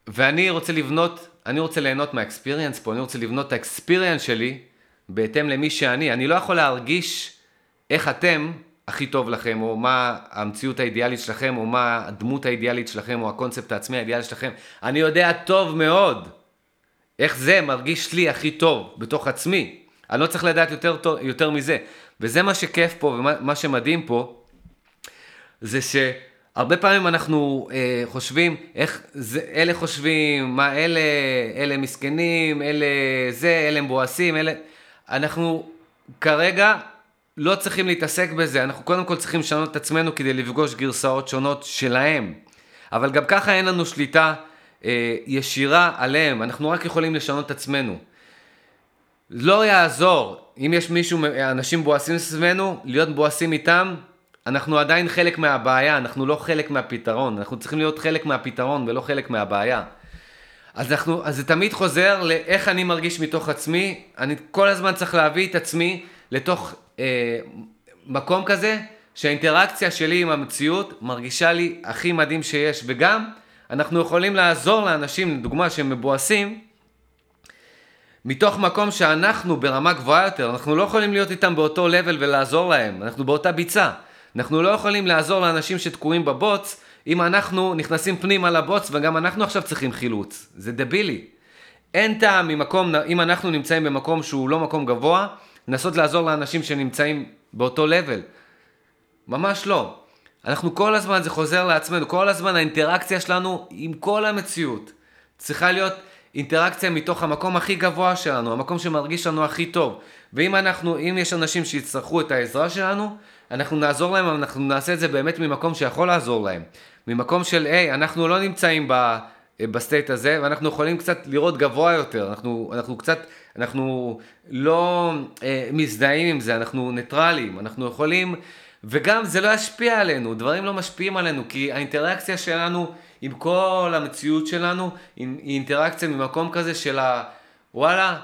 ואני רוצה לבנות, אני רוצה ליהנות מהאקספיריאנס פה, אני רוצה לבנות את האקספיריאנס שלי בהתאם למי שאני. אני לא יכול להרגיש איך אתם הכי טוב לכם, או מה המציאות האידיאלית שלכם, או מה הדמות האידיאלית שלכם, או הקונספט העצמי האידיאלי שלכם. אני יודע טוב מאוד איך זה מרגיש לי הכי טוב בתוך עצמי. אני לא צריך לדעת יותר, יותר מזה. וזה מה שכיף פה, ומה שמדהים פה, זה שהרבה פעמים אנחנו אה, חושבים, איך זה, אלה חושבים, מה אלה, אלה מסכנים, אלה זה, אלה מבואסים, אלה... אנחנו כרגע לא צריכים להתעסק בזה, אנחנו קודם כל צריכים לשנות את עצמנו כדי לפגוש גרסאות שונות שלהם. אבל גם ככה אין לנו שליטה ישירה עליהם, אנחנו רק יכולים לשנות את עצמנו. לא יעזור, אם יש מישהו, אנשים בואסים סביבנו, להיות בואסים איתם, אנחנו עדיין חלק מהבעיה, אנחנו לא חלק מהפתרון, אנחנו צריכים להיות חלק מהפתרון ולא חלק מהבעיה. אז, אנחנו, אז זה תמיד חוזר לאיך אני מרגיש מתוך עצמי, אני כל הזמן צריך להביא את עצמי לתוך אה, מקום כזה, שהאינטראקציה שלי עם המציאות מרגישה לי הכי מדהים שיש, וגם אנחנו יכולים לעזור לאנשים, לדוגמה, שהם מבואסים, מתוך מקום שאנחנו ברמה גבוהה יותר, אנחנו לא יכולים להיות איתם באותו לבל ולעזור להם, אנחנו באותה ביצה. אנחנו לא יכולים לעזור לאנשים שתקועים בבוץ, אם אנחנו נכנסים פנימה לבוץ וגם אנחנו עכשיו צריכים חילוץ. זה דבילי. אין טעם ממקום, אם אנחנו נמצאים במקום שהוא לא מקום גבוה, לנסות לעזור לאנשים שנמצאים באותו לבל. ממש לא. אנחנו כל הזמן, זה חוזר לעצמנו, כל הזמן האינטראקציה שלנו עם כל המציאות צריכה להיות אינטראקציה מתוך המקום הכי גבוה שלנו, המקום שמרגיש לנו הכי טוב. ואם אנחנו, אם יש אנשים שיצטרכו את העזרה שלנו, אנחנו נעזור להם, אנחנו נעשה את זה באמת ממקום שיכול לעזור להם. ממקום של, היי, אנחנו לא נמצאים ב... ב state הזה, ואנחנו יכולים קצת לראות גבוה יותר, אנחנו, אנחנו קצת, אנחנו לא אה, מזדהים עם זה, אנחנו ניטרלים, אנחנו יכולים, וגם זה לא ישפיע עלינו, דברים לא משפיעים עלינו, כי האינטראקציה שלנו עם כל המציאות שלנו, היא אינטראקציה ממקום כזה של ה... וואלה,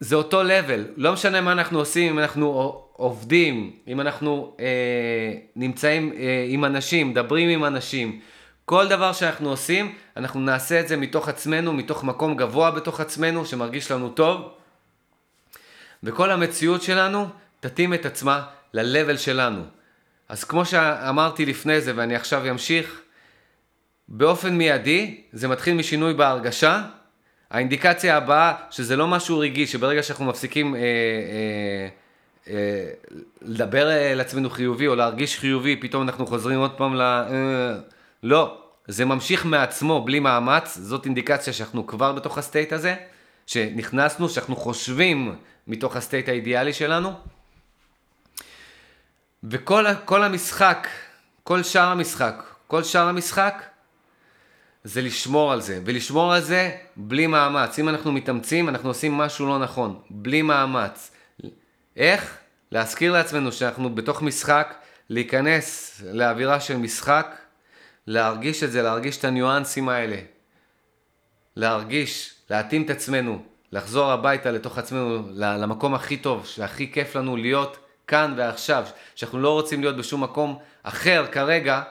זה אותו לבל, לא משנה מה אנחנו עושים, אם אנחנו עובדים, אם אנחנו אה, נמצאים אה, עם אנשים, מדברים עם אנשים, כל דבר שאנחנו עושים, אנחנו נעשה את זה מתוך עצמנו, מתוך מקום גבוה בתוך עצמנו, שמרגיש לנו טוב, וכל המציאות שלנו תתאים את עצמה ל-level שלנו. אז כמו שאמרתי לפני זה, ואני עכשיו אמשיך, באופן מיידי, זה מתחיל משינוי בהרגשה. האינדיקציה הבאה, שזה לא משהו רגעי, שברגע שאנחנו מפסיקים אה, אה, אה, לדבר אל עצמנו חיובי או להרגיש חיובי, פתאום אנחנו חוזרים עוד פעם ל... אה, לא, זה ממשיך מעצמו בלי מאמץ, זאת אינדיקציה שאנחנו כבר בתוך ה state הזה, שנכנסנו, שאנחנו חושבים מתוך ה state האידיאלי שלנו. וכל המשחק, כל שאר המשחק, כל שאר המשחק, זה לשמור על זה, ולשמור על זה בלי מאמץ. אם אנחנו מתאמצים, אנחנו עושים משהו לא נכון, בלי מאמץ. איך? להזכיר לעצמנו שאנחנו בתוך משחק, להיכנס לאווירה של משחק, להרגיש את זה, להרגיש את הניואנסים האלה. להרגיש, להתאים את עצמנו, לחזור הביתה לתוך עצמנו, למקום הכי טוב, שהכי כיף לנו להיות כאן ועכשיו, שאנחנו לא רוצים להיות בשום מקום אחר כרגע,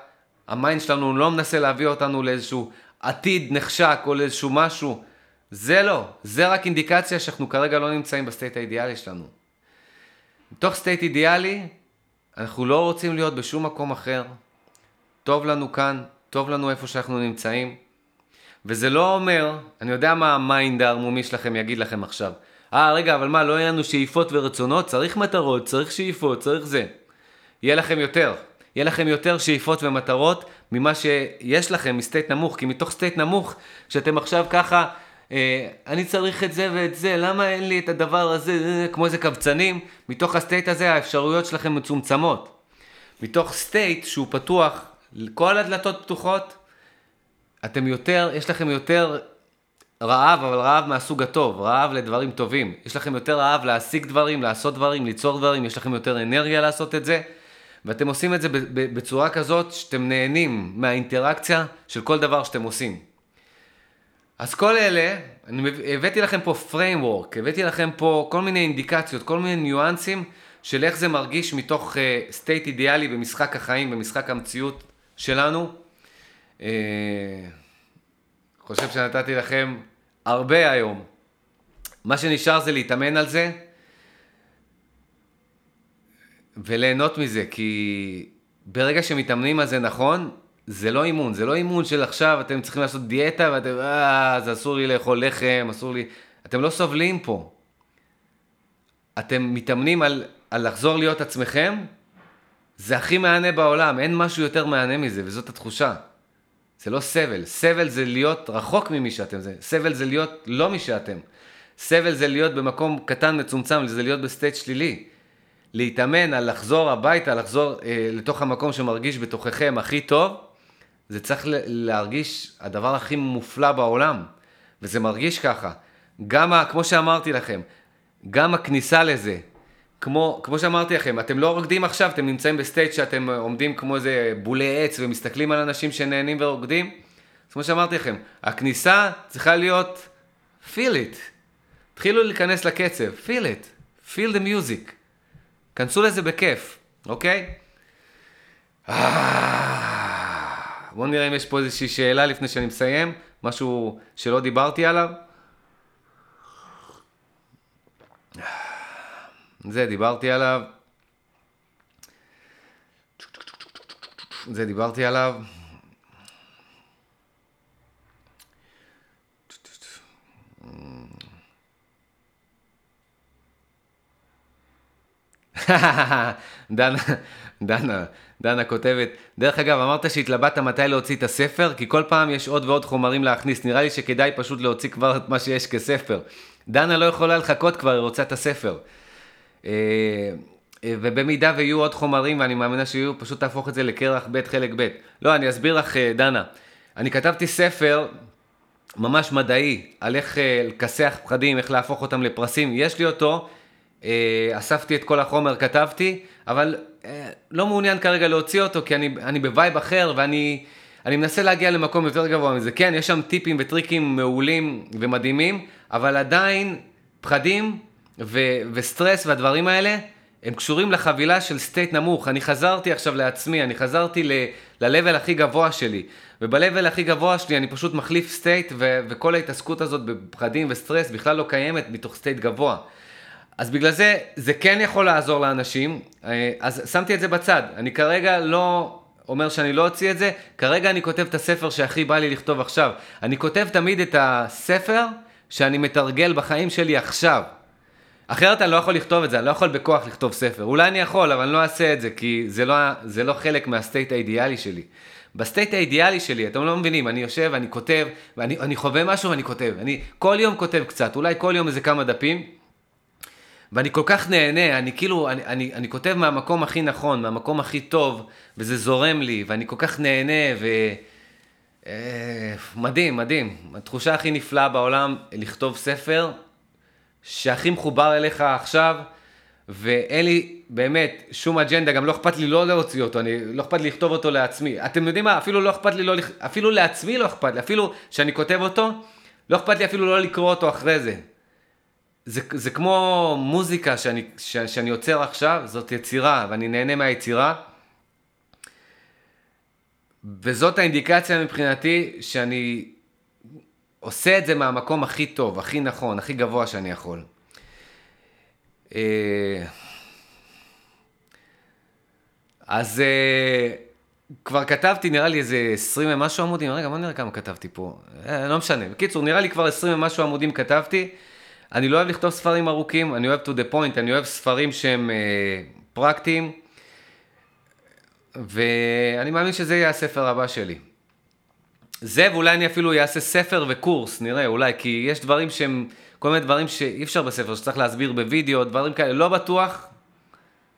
ה mind שלנו לא מנסה להביא אותנו לאיזשהו עתיד נחשק או לאיזשהו משהו. זה לא, זה רק אינדיקציה שאנחנו כרגע לא נמצאים ב state האידיאלי שלנו. בתוך state אידיאלי, אנחנו לא רוצים להיות בשום מקום אחר. טוב לנו כאן, טוב לנו איפה שאנחנו נמצאים. וזה לא אומר, אני יודע מה ה mind הערמומי שלכם יגיד לכם עכשיו. אה, רגע, אבל מה, לא יהיה לנו שאיפות ורצונות? צריך מטרות, צריך שאיפות, צריך זה. יהיה לכם יותר. יהיה לכם יותר שאיפות ומטרות ממה שיש לכם מ state נמוך, כי מתוך state נמוך, כשאתם עכשיו ככה, אה, אני צריך את זה ואת זה, למה אין לי את הדבר הזה, אה, כמו איזה קבצנים, מתוך ה state הזה האפשרויות שלכם מצומצמות. מתוך state שהוא פתוח, כל הדלתות פתוחות, אתם יותר, יש לכם יותר רעב, אבל רעב מהסוג הטוב, רעב לדברים טובים. יש לכם יותר רעב להשיג דברים, לעשות דברים, ליצור דברים, יש לכם יותר אנרגיה לעשות את זה. ואתם עושים את זה בצורה כזאת שאתם נהנים מהאינטראקציה של כל דבר שאתם עושים. אז כל אלה, אני הבאתי לכם פה framework, הבאתי לכם פה כל מיני אינדיקציות, כל מיני ניואנסים של איך זה מרגיש מתוך uh, state אידיאלי במשחק החיים, במשחק המציאות שלנו. Uh, חושב שנתתי לכם הרבה היום. מה שנשאר זה להתאמן על זה, וליהנות מזה, כי ברגע שמתאמנים על זה נכון, זה לא אימון, זה לא אימון של עכשיו אתם צריכים לעשות דיאטה ואתם, אה, אז אסור לי לאכול לחם, אסור לי... אתם לא סובלים פה. אתם מתאמנים על, על לחזור להיות עצמכם, זה הכי מהנה בעולם, אין משהו יותר מהנה מזה, וזאת התחושה. זה לא סבל, סבל זה להיות רחוק ממי שאתם, זה, סבל זה להיות לא מי שאתם. סבל זה להיות במקום קטן מצומצם, זה להיות ב state שלילי. להתאמן על לחזור הביתה, לחזור אה, לתוך המקום שמרגיש בתוככם הכי טוב, זה צריך להרגיש הדבר הכי מופלא בעולם. וזה מרגיש ככה. גם, כמו שאמרתי לכם, גם הכניסה לזה, כמו, כמו שאמרתי לכם, אתם לא רוקדים עכשיו, אתם נמצאים ב state שאתם עומדים כמו איזה בולי עץ ומסתכלים על אנשים שנהנים ורוקדים. אז כמו שאמרתי לכם, הכניסה צריכה להיות feel it. תתחילו להיכנס לקצב, feel it, feel the music. כנסו לזה בכיף, אוקיי? בואו נראה אם יש פה איזושהי שאלה לפני שאני מסיים, משהו שלא דיברתי עליו. זה דיברתי עליו. זה דיברתי עליו. דנה, דנה, דנה כותבת, דרך אגב, אמרת שהתלבטת מתי להוציא את הספר, כי כל פעם יש עוד ועוד חומרים להכניס, נראה לי שכדאי פשוט להוציא כבר את מה שיש כספר. דנה לא יכולה לחכות כבר, היא רוצה את הספר. אה, אה, ובמידה ויהיו עוד חומרים, ואני מאמינה שיהיו, פשוט תהפוך את זה לכרך ב' חלק ב'. לא, אני אסביר לך, אה, דנה. אני כתבתי ספר ממש מדעי, על איך לכסח פחדים, איך להפוך אותם לפרסים. יש לי אותו, אספתי את כל החומר, כתבתי, אבל לא מעוניין כרגע להוציא אותו, כי אני, אני ב vibe אחר, ואני אני מנסה להגיע למקום יותר גבוה מזה. כן, יש שם טיפים וטריקים מעולים ומדהימים, אבל עדיין פחדים ו- וסטרס והדברים האלה, הם קשורים לחבילה של state נמוך. אני חזרתי עכשיו לעצמי, אני חזרתי ל level הכי גבוה שלי. וב level הכי גבוה שלי אני פשוט מחליף state, ו- וכל ההתעסקות הזאת בפחדים וסטרס בכלל לא קיימת מתוך state גבוה. אז בגלל זה, זה כן יכול לעזור לאנשים, אה, אז שמתי את זה בצד. אני כרגע לא אומר שאני לא אוציא את זה, כרגע אני כותב את הספר שהכי בא לי לכתוב עכשיו. אני כותב תמיד את הספר שאני מתרגל בחיים שלי עכשיו. אחרת אני לא יכול לכתוב את זה, אני לא יכול בכוח לכתוב ספר. אולי אני יכול, אבל אני לא אעשה את זה, כי זה לא, זה לא חלק מה state האידיאלי שלי. ב state האידיאלי שלי, אתם לא מבינים, אני יושב, אני כותב, ואני חווה משהו ואני כותב. אני כל יום כותב קצת, אולי כל יום איזה כמה דפים, ואני כל כך נהנה, אני כאילו, אני, אני, אני כותב מהמקום הכי נכון, מהמקום הכי טוב, וזה זורם לי, ואני כל כך נהנה, ו... אה, מדהים, מדהים. התחושה הכי נפלאה בעולם, לכתוב ספר שהכי מחובר אליך עכשיו, ואין לי באמת שום אג'נדה, גם לא אכפת לי לא להוציא אותו, אני, לא אכפת לי לכתוב אותו לעצמי. אתם יודעים מה, אפילו לא אכפת לי לא, אפילו לעצמי לא אכפת לי, אפילו שאני כותב אותו, לא אכפת לי אפילו לא לקרוא אותו אחרי זה. זה, זה כמו מוזיקה שאני, ש, שאני יוצר עכשיו, זאת יצירה, ואני נהנה מהיצירה. וזאת האינדיקציה מבחינתי שאני עושה את זה מהמקום הכי טוב, הכי נכון, הכי גבוה שאני יכול. אה, אז אה, כבר כתבתי, נראה לי איזה 20 ומשהו עמודים, רגע, בוא נראה כמה כתבתי פה, אה, לא משנה. בקיצור, נראה לי כבר 20 ומשהו עמודים כתבתי. אני לא אוהב לכתוב ספרים ארוכים, אני אוהב to the point, אני אוהב ספרים שהם פרקטיים. ואני מאמין שזה יהיה הספר הבא שלי. זה, ואולי אני אפילו אעשה ספר וקורס, נראה, אולי, כי יש דברים שהם, כל מיני דברים שאי אפשר בספר, שצריך להסביר בווידאו, דברים כאלה, לא בטוח,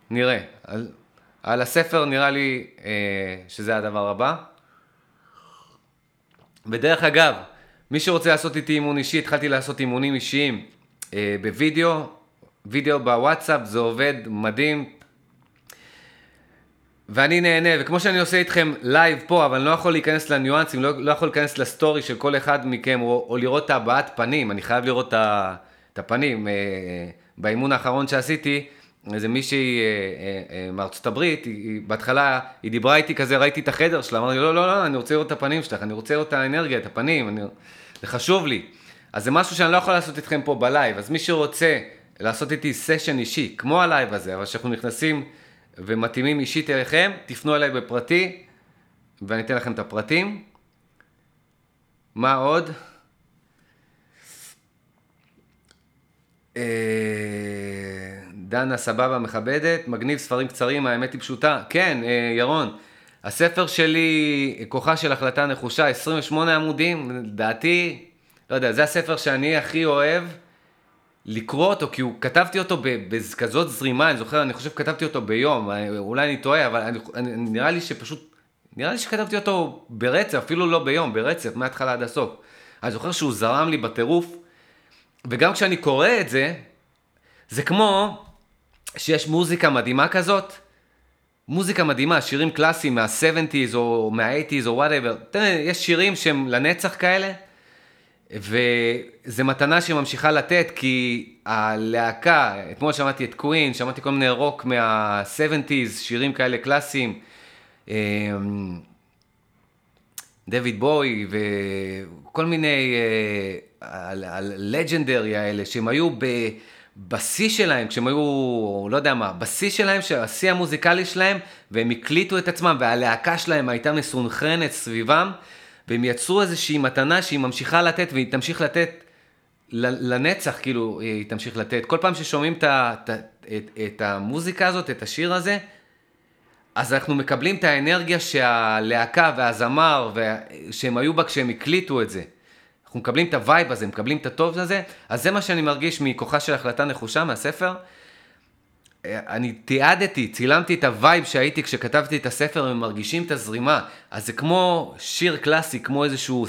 נראה. על, על הספר נראה לי אה, שזה הדבר הבא. ודרך אגב, מי שרוצה לעשות איתי אימון אישי, התחלתי לעשות אימונים אישיים אה, בווידאו, וידאו בוואטסאפ, זה עובד מדהים, ואני נהנה, וכמו שאני עושה איתכם לייב פה, אבל אני לא יכול להיכנס לניואנסים, לא, לא יכול להיכנס ל story של כל אחד מכם, או, או לראות את הבעת פנים, אני חייב לראות את הפנים. אה, באימון האחרון שעשיתי, איזה מישהי אה, אה, מארצות הברית, היא, היא, בהתחלה היא דיברה איתי כזה, ראיתי את החדר שלה, אמרתי, לא, לא, לא, אני רוצה לראות את הפנים שלך, אני רוצה לראות את האנרגיה, את הפנים, אני, זה חשוב לי. אז זה משהו שאני לא יכול לעשות איתכם פה בלייב, אז מי שרוצה לעשות איתי סשן אישי, כמו הלייב הזה, אבל שאנחנו נכנסים... ומתאימים אישית אליכם, תפנו אליי בפרטי, ואני אתן לכם את הפרטים. מה עוד? אה, דנה סבבה מכבדת, מגניב ספרים קצרים, האמת היא פשוטה. כן, אה, ירון, הספר שלי, כוחה של החלטה נחושה, 28 עמודים, לדעתי, לא יודע, זה הספר שאני הכי אוהב. לקרוא אותו, כי הוא, כתבתי אותו בכזאת זרימה, אני זוכר, אני חושב כתבתי אותו ביום, אולי אני טועה, אבל אני, אני, נראה לי שפשוט, נראה לי שכתבתי אותו ברצף, אפילו לא ביום, ברצף, מההתחלה עד הסוף. אני זוכר שהוא זרם לי בטירוף, וגם כשאני קורא את זה, זה כמו שיש מוזיקה מדהימה כזאת, מוזיקה מדהימה, שירים קלאסיים מה-70's או מה-80's או whatever, יש שירים שהם לנצח כאלה, וזו מתנה שממשיכה לתת, כי הלהקה, אתמול שמעתי את Queen, שמעתי כל מיני רוק מה-70's, שירים כאלה קלאסיים, אמ, דיוויד בואי וכל מיני ה legendary אה, האלה, שהם היו בשיא שלהם, כשהם היו, לא יודע מה, בשיא שלהם, השיא המוזיקלי שלהם, והם הקליטו את עצמם, והלהקה שלהם הייתה מסונכרנת סביבם. והם יצרו איזושהי מתנה שהיא ממשיכה לתת והיא תמשיך לתת לנצח, כאילו, היא תמשיך לתת. כל פעם ששומעים את, את, את, את המוזיקה הזאת, את השיר הזה, אז אנחנו מקבלים את האנרגיה שהלהקה והזמר, שהם היו בה כשהם הקליטו את זה. אנחנו מקבלים את ה vibe הזה, מקבלים את הטוב הזה, אז זה מה שאני מרגיש מכוחה של החלטה נחושה מהספר. אני תיעדתי, צילמתי את ה vibe שהייתי כשכתבתי את הספר, הם מרגישים את הזרימה. אז זה כמו שיר קלאסי, כמו איזשהו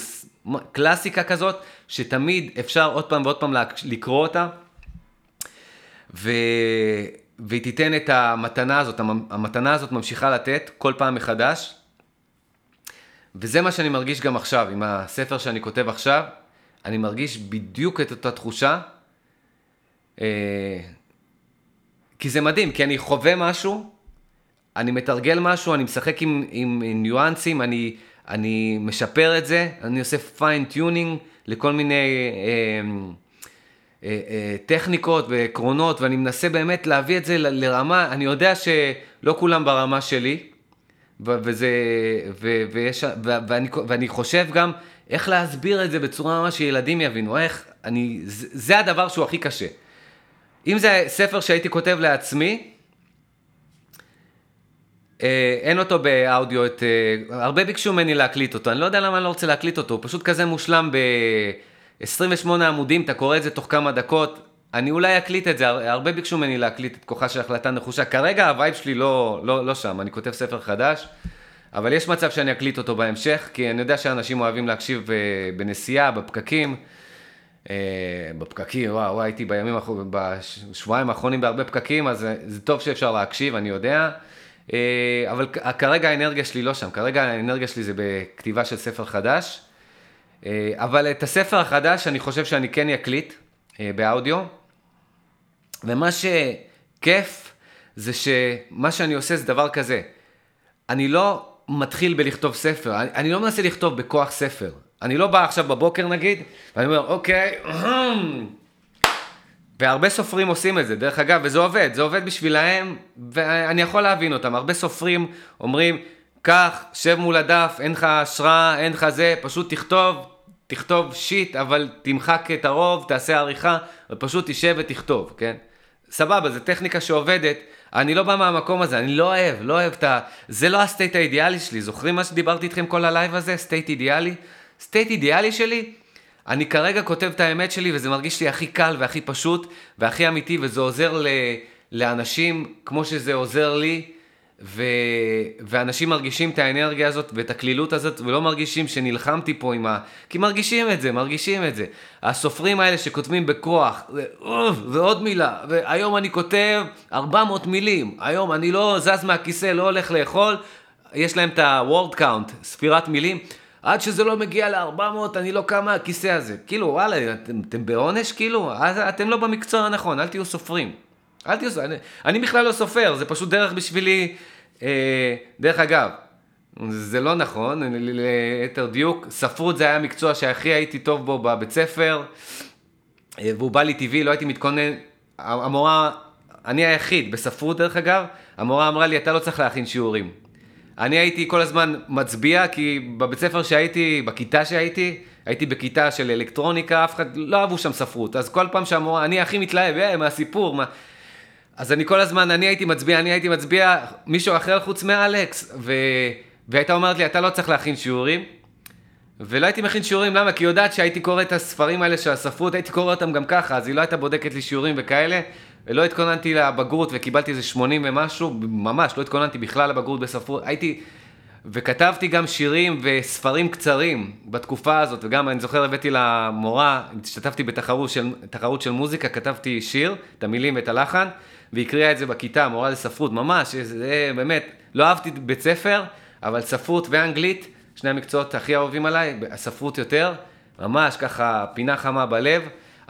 קלאסיקה כזאת, שתמיד אפשר עוד פעם ועוד פעם לקרוא אותה, ו... והיא תיתן את המתנה הזאת, המתנה הזאת ממשיכה לתת כל פעם מחדש. וזה מה שאני מרגיש גם עכשיו, עם הספר שאני כותב עכשיו, אני מרגיש בדיוק את אותה תחושה. כי זה מדהים, כי אני חווה משהו, אני מתרגל משהו, אני משחק עם, עם, עם ניואנסים, אני, אני משפר את זה, אני עושה fine tuning לכל מיני אה, אה, אה, טכניקות ועקרונות, ואני מנסה באמת להביא את זה ל, לרמה, אני יודע שלא כולם ברמה שלי, ו- וזה, ו- ויש, ו- ואני, ואני חושב גם איך להסביר את זה בצורה ממש שילדים יבינו, איך, אני, זה, זה הדבר שהוא הכי קשה. אם זה ספר שהייתי כותב לעצמי, אה, אין אותו באודיו, את, אה, הרבה ביקשו ממני להקליט אותו, אני לא יודע למה אני לא רוצה להקליט אותו, הוא פשוט כזה מושלם ב-28 עמודים, אתה קורא את זה תוך כמה דקות, אני אולי אקליט את זה, הרבה ביקשו ממני להקליט את כוחה של החלטה נחושה, כרגע ה vibe שלי לא, לא, לא שם, אני כותב ספר חדש, אבל יש מצב שאני אקליט אותו בהמשך, כי אני יודע שאנשים אוהבים להקשיב אה, בנסיעה, בפקקים. אה, בפקקים, וואו, וואו, הייתי בימים בשבועיים האחרונים בהרבה פקקים, אז זה טוב שאפשר להקשיב, אני יודע. אבל כרגע האנרגיה שלי לא שם, כרגע האנרגיה שלי זה בכתיבה של ספר חדש. אבל את הספר החדש אני חושב שאני כן אקליט באודיו. ומה שכיף זה שמה שאני עושה זה דבר כזה. אני לא מתחיל בלכתוב ספר, אני, אני לא מנסה לכתוב בכוח ספר. אני לא בא עכשיו בבוקר נגיד, ואני אומר, אוקיי, והרבה סופרים עושים את זה, דרך אגב, וזה עובד, זה עובד בשבילהם, ואני יכול להבין אותם. הרבה סופרים אומרים, קח, שב מול הדף, אין לך השראה, אין לך זה, פשוט תכתוב, תכתוב שיט, אבל תמחק את הרוב, תעשה עריכה, ופשוט תשב ותכתוב, כן? סבבה, זו טכניקה שעובדת, אני לא בא מהמקום הזה, אני לא אוהב, לא אוהב את ה... זה לא ה state האידיאלי שלי, זוכרים מה שדיברתי איתכם כל ה live הזה? state אידיאלי? state אידיאלי שלי? אני כרגע כותב את האמת שלי וזה מרגיש לי הכי קל והכי פשוט והכי אמיתי וזה עוזר ל... לאנשים כמו שזה עוזר לי ו... ואנשים מרגישים את האנרגיה הזאת ואת הקלילות הזאת ולא מרגישים שנלחמתי פה עם ה... כי מרגישים את זה, מרגישים את זה. הסופרים האלה שכותבים בכוח, ו... ועוד מילה, והיום אני כותב 400 מילים, היום אני לא זז מהכיסא, לא הולך לאכול, יש להם את ה-word count, ספירת מילים. עד שזה לא מגיע ל-400, אני לא קם מהכיסא הזה. כאילו, וואלה, אתם, אתם בעונש, כאילו? אתם לא במקצוע הנכון, אל תהיו סופרים. אל תהיו סופרים. אני, אני בכלל לא סופר, זה פשוט דרך בשבילי אה, דרך אגב, זה לא נכון, ליתר דיוק, ספרות זה היה המקצוע שהכי הייתי טוב בו בבית ספר, אה, והוא בא לי טבעי, לא הייתי מתכונן, המורה, אני היחיד בספרות דרך אגב, המורה אמרה לי, אתה לא צריך להכין שיעורים. אני הייתי כל הזמן מצביע, כי בבית ספר שהייתי, בכיתה שהייתי, הייתי בכיתה של אלקטרוניקה, אף אחד, לא אהבו שם ספרות, אז כל פעם שהמורה, אני הכי מתלהב, אה, מהסיפור, מה... אז אני כל הזמן, אני הייתי מצביע, אני הייתי מצביע, מישהו אחר חוץ מאלכס, ו... והייתה אומרת לי, אתה לא צריך להכין שיעורים. ולא הייתי מכין שיעורים, למה? כי היא יודעת שהייתי קורא את הספרים האלה של הספרות, הייתי קורא אותם גם ככה, אז היא לא הייתה בודקת לי שיעורים וכאלה, ולא התכוננתי לבגרות וקיבלתי איזה 80 ומשהו, ממש, לא התכוננתי בכלל לבגרות בספרות, הייתי, וכתבתי גם שירים וספרים קצרים בתקופה הזאת, וגם אני זוכר הבאתי למורה, השתתפתי בתחרות של, של מוזיקה, כתבתי שיר, את המילים ואת הלחן, והיא הקריאה את זה בכיתה, מורה לספרות, ממש, זה באמת, לא אהבתי בית ספר, אבל ספרות ואנגלית, שני המקצועות הכי אהובים עליי, הספרות יותר, ממש ככה פינה חמה בלב.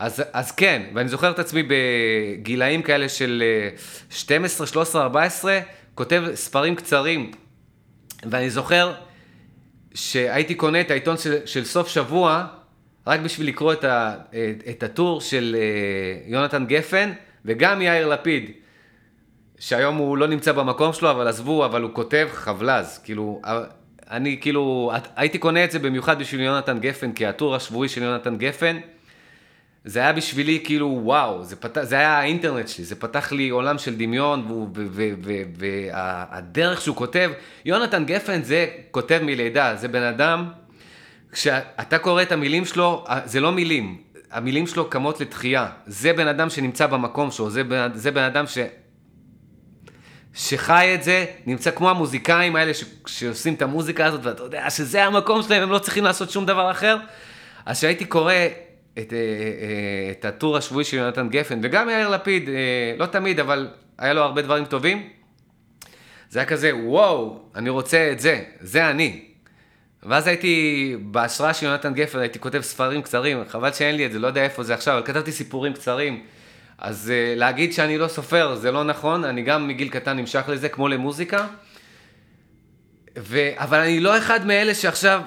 אז, אז כן, ואני זוכר את עצמי בגילאים כאלה של 12, 13, 14, כותב ספרים קצרים. ואני זוכר שהייתי קונה את העיתון של, של סוף שבוע, רק בשביל לקרוא את, ה, את, את הטור של אה, יונתן גפן, וגם יאיר לפיד, שהיום הוא לא נמצא במקום שלו, אבל עזבו, אבל הוא כותב חבלז, כאילו, אני כאילו, הייתי קונה את זה במיוחד בשביל יונתן גפן, כי הטור השבועי של יונתן גפן, זה היה בשבילי כאילו, וואו, זה, פת... זה היה האינטרנט שלי, זה פתח לי עולם של דמיון, והדרך שהוא כותב, יונתן גפן זה כותב מלידה, זה בן אדם, כשאתה קורא את המילים שלו, זה לא מילים, המילים שלו קמות לתחייה. זה בן אדם שנמצא במקום שלו, זה בן, זה בן אדם ש... שחי את זה, נמצא כמו המוזיקאים האלה ש... שעושים את המוזיקה הזאת, ואתה יודע שזה המקום שלהם, הם לא צריכים לעשות שום דבר אחר. אז כשהייתי קורא את, אה, אה, את הטור השבועי של יונתן גפן, וגם יאיר לפיד, אה, לא תמיד, אבל היה לו הרבה דברים טובים, זה היה כזה, וואו, אני רוצה את זה, זה אני. ואז הייתי, בהשראה של יונתן גפן, הייתי כותב ספרים קצרים, חבל שאין לי את זה, לא יודע איפה זה עכשיו, אבל כתבתי סיפורים קצרים. אז להגיד שאני לא סופר זה לא נכון, אני גם מגיל קטן נמשך לזה, כמו למוזיקה. ו... אבל אני לא אחד מאלה שעכשיו,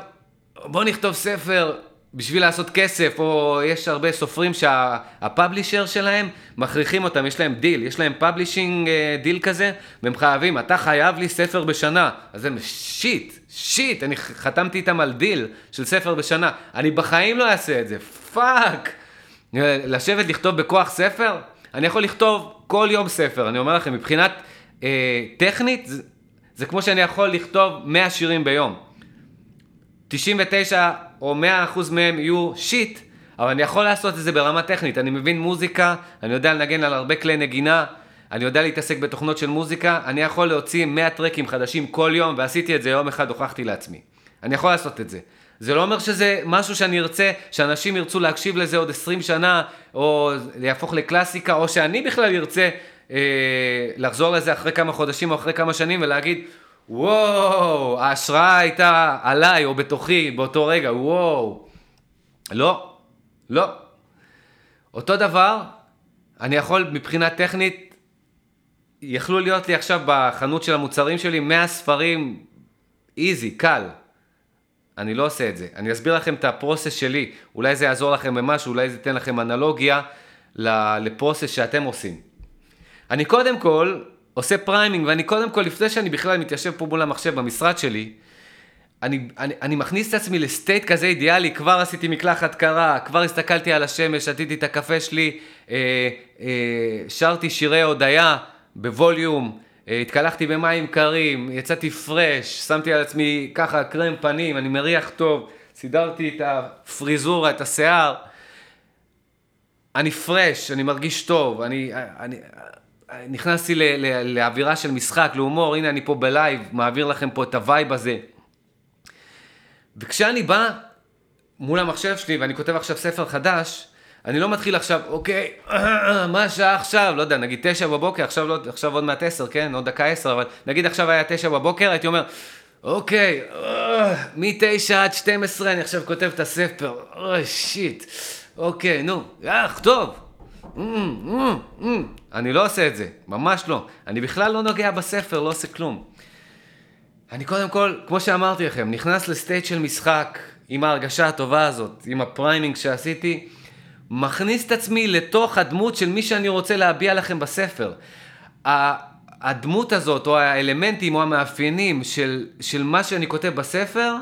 בוא נכתוב ספר בשביל לעשות כסף, או יש הרבה סופרים שה publisher שה... שלהם, מכריחים אותם, יש להם דיל, יש להם publishing deal כזה, והם חייבים, אתה חייב לי ספר בשנה. אז הם shit, shit, אני חתמתי איתם על דיל של ספר בשנה. אני בחיים לא אעשה את זה, fuck. לשבת לכתוב בכוח ספר? אני יכול לכתוב כל יום ספר, אני אומר לכם, מבחינת אה, טכנית, זה, זה כמו שאני יכול לכתוב 100 שירים ביום. 99 או 100% מהם יהיו shit, אבל אני יכול לעשות את זה ברמה טכנית. אני מבין מוזיקה, אני יודע לנגן על הרבה כלי נגינה, אני יודע להתעסק בתוכנות של מוזיקה, אני יכול להוציא 100 טרקים חדשים כל יום, ועשיתי את זה יום אחד, הוכחתי לעצמי. אני יכול לעשות את זה. זה לא אומר שזה משהו שאני ארצה, שאנשים ירצו להקשיב לזה עוד 20 שנה, או יהפוך לקלאסיקה, או שאני בכלל ארצה אה, לחזור לזה אחרי כמה חודשים או אחרי כמה שנים ולהגיד, וואו, ההשראה הייתה עליי או בתוכי באותו רגע, וואו. לא, לא. אותו דבר, אני יכול מבחינה טכנית, יכלו להיות לי עכשיו בחנות של המוצרים שלי 100 ספרים, easy, קל. אני לא עושה את זה. אני אסביר לכם את ה process שלי, אולי זה יעזור לכם במשהו, אולי זה ייתן לכם אנלוגיה ל process שאתם עושים. אני קודם כל עושה priming, ואני קודם כל, לפני שאני בכלל מתיישב פה מול המחשב במשרד שלי, אני, אני, אני מכניס את עצמי ל state כזה אידיאלי, כבר עשיתי מקלחת קרה, כבר הסתכלתי על השמש, שתיתי את הקפה שלי, אה, אה, שרתי שירי הודיה ב volume, אה, התקלחתי במים קרים, יצאתי fresh, שמתי על עצמי ככה קרם פנים, אני מריח טוב, סידרתי את הפריזורה, את השיער. אני fresh, אני מרגיש טוב, אני, אני, נכנסתי ל, ל, לאווירה של משחק, להומור, הנה אני פה ב live, מעביר לכם פה את ה vibe הזה. וכשאני בא מול המחשב שלי ואני כותב עכשיו ספר חדש, אני לא מתחיל עכשיו, אוקיי, מה השעה עכשיו? לא יודע, נגיד תשע בבוקר, עכשיו, לא, עכשיו עוד מעט עשר, כן? עוד דקה עשר, אבל נגיד עכשיו היה תשע בבוקר, הייתי אומר, אוקיי, מתשע עד 12 אני עכשיו כותב את הספר, אוי, שיט. אוקיי, נו, יח, טוב. אני לא עושה את זה, ממש לא. אני בכלל לא נוגע בספר, לא עושה כלום. אני קודם כל, כמו שאמרתי לכם, נכנס ל state של משחק, עם ההרגשה הטובה הזאת, עם ה priming שעשיתי, מכניס את עצמי לתוך הדמות של מי שאני רוצה להביע לכם בספר. הדמות הזאת, או האלמנטים, או המאפיינים של, של מה שאני כותב בספר,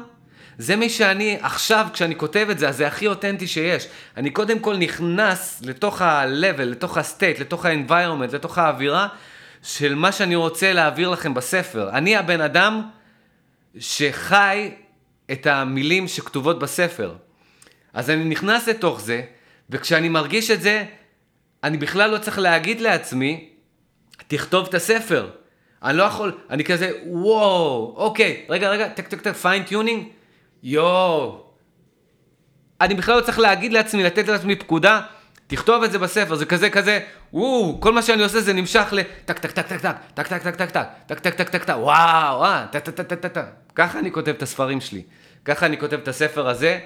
זה מי שאני עכשיו, כשאני כותב את זה, אז זה הכי אותנטי שיש. אני קודם כל נכנס לתוך ה-level, לתוך ה-state, לתוך ה-environment, לתוך האווירה של מה שאני רוצה להעביר לכם בספר. אני הבן אדם שחי את המילים שכתובות בספר. אז אני נכנס לתוך זה, וכשאני מרגיש את זה, אני בכלל לא צריך להגיד לעצמי, תכתוב את הספר. אני לא יכול, אני כזה, וואו, אוקיי, רגע, רגע, טק טק טק, fine-tuning, יואו. אני בכלל לא צריך להגיד לעצמי, לתת לעצמי פקודה, תכתוב את זה בספר, זה כזה כזה, וואו, כל מה שאני עושה זה נמשך לטק טק טק טק טק, טק טק טק טק טק, טק טק טק טק טק, וואו, אה, טק טק טק טק טק. ככה אני כותב את הספרים שלי. ככה אני כותב את הספר הזה.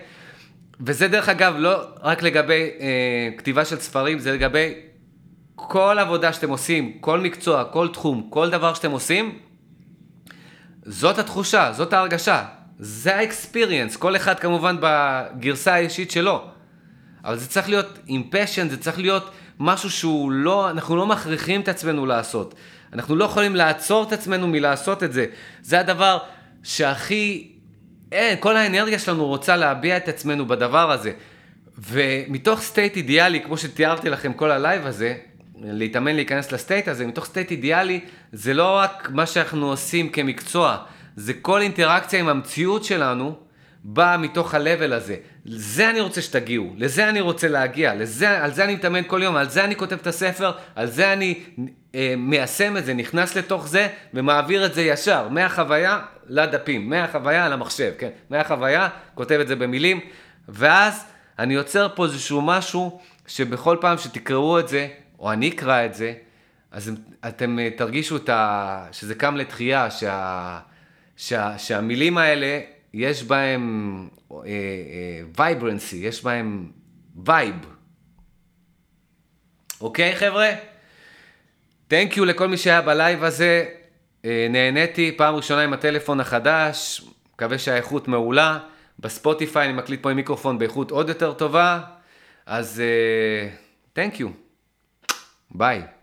וזה דרך אגב לא רק לגבי אה, כתיבה של ספרים, זה לגבי כל עבודה שאתם עושים, כל מקצוע, כל תחום, כל דבר שאתם עושים, זאת התחושה, זאת ההרגשה, זה ה experience, כל אחד כמובן בגרסה האישית שלו. אבל זה צריך להיות עם passion, זה צריך להיות משהו שהוא לא, אנחנו לא מכריחים את עצמנו לעשות. אנחנו לא יכולים לעצור את עצמנו מלעשות את זה. זה הדבר שהכי, אין, כל האנרגיה שלנו רוצה להביע את עצמנו בדבר הזה. ומתוך state אידיאלי, כמו שתיארתי לכם כל ה live הזה, להתאמן להיכנס ל state הזה, מתוך state אידיאלי, זה לא רק מה שאנחנו עושים כמקצוע, זה כל אינטראקציה עם המציאות שלנו, באה מתוך ה-level הזה. לזה אני רוצה שתגיעו, לזה אני רוצה להגיע, לזה, על זה אני מתאמן כל יום, על זה אני כותב את הספר, על זה אני אה, מיישם את זה, נכנס לתוך זה ומעביר את זה ישר, מהחוויה לדפים, מהחוויה למחשב, כן, מהחוויה, כותב את זה במילים, ואז אני יוצר פה איזשהו משהו שבכל פעם שתקראו את זה, או אני אקרא את זה, אז אתם אה, תרגישו את ה... שזה קם לתחייה, שה... שה... שהמילים האלה יש בהם vibrancy, אה, אה, יש בהם vibe. אוקיי חבר'ה? thank you לכל מי שהיה ב live הזה, אה, נהניתי פעם ראשונה עם הטלפון החדש, מקווה שהאיכות מעולה. בספוטיפיי אני מקליט פה עם מיקרופון באיכות עוד יותר טובה, אז thank you. ביי.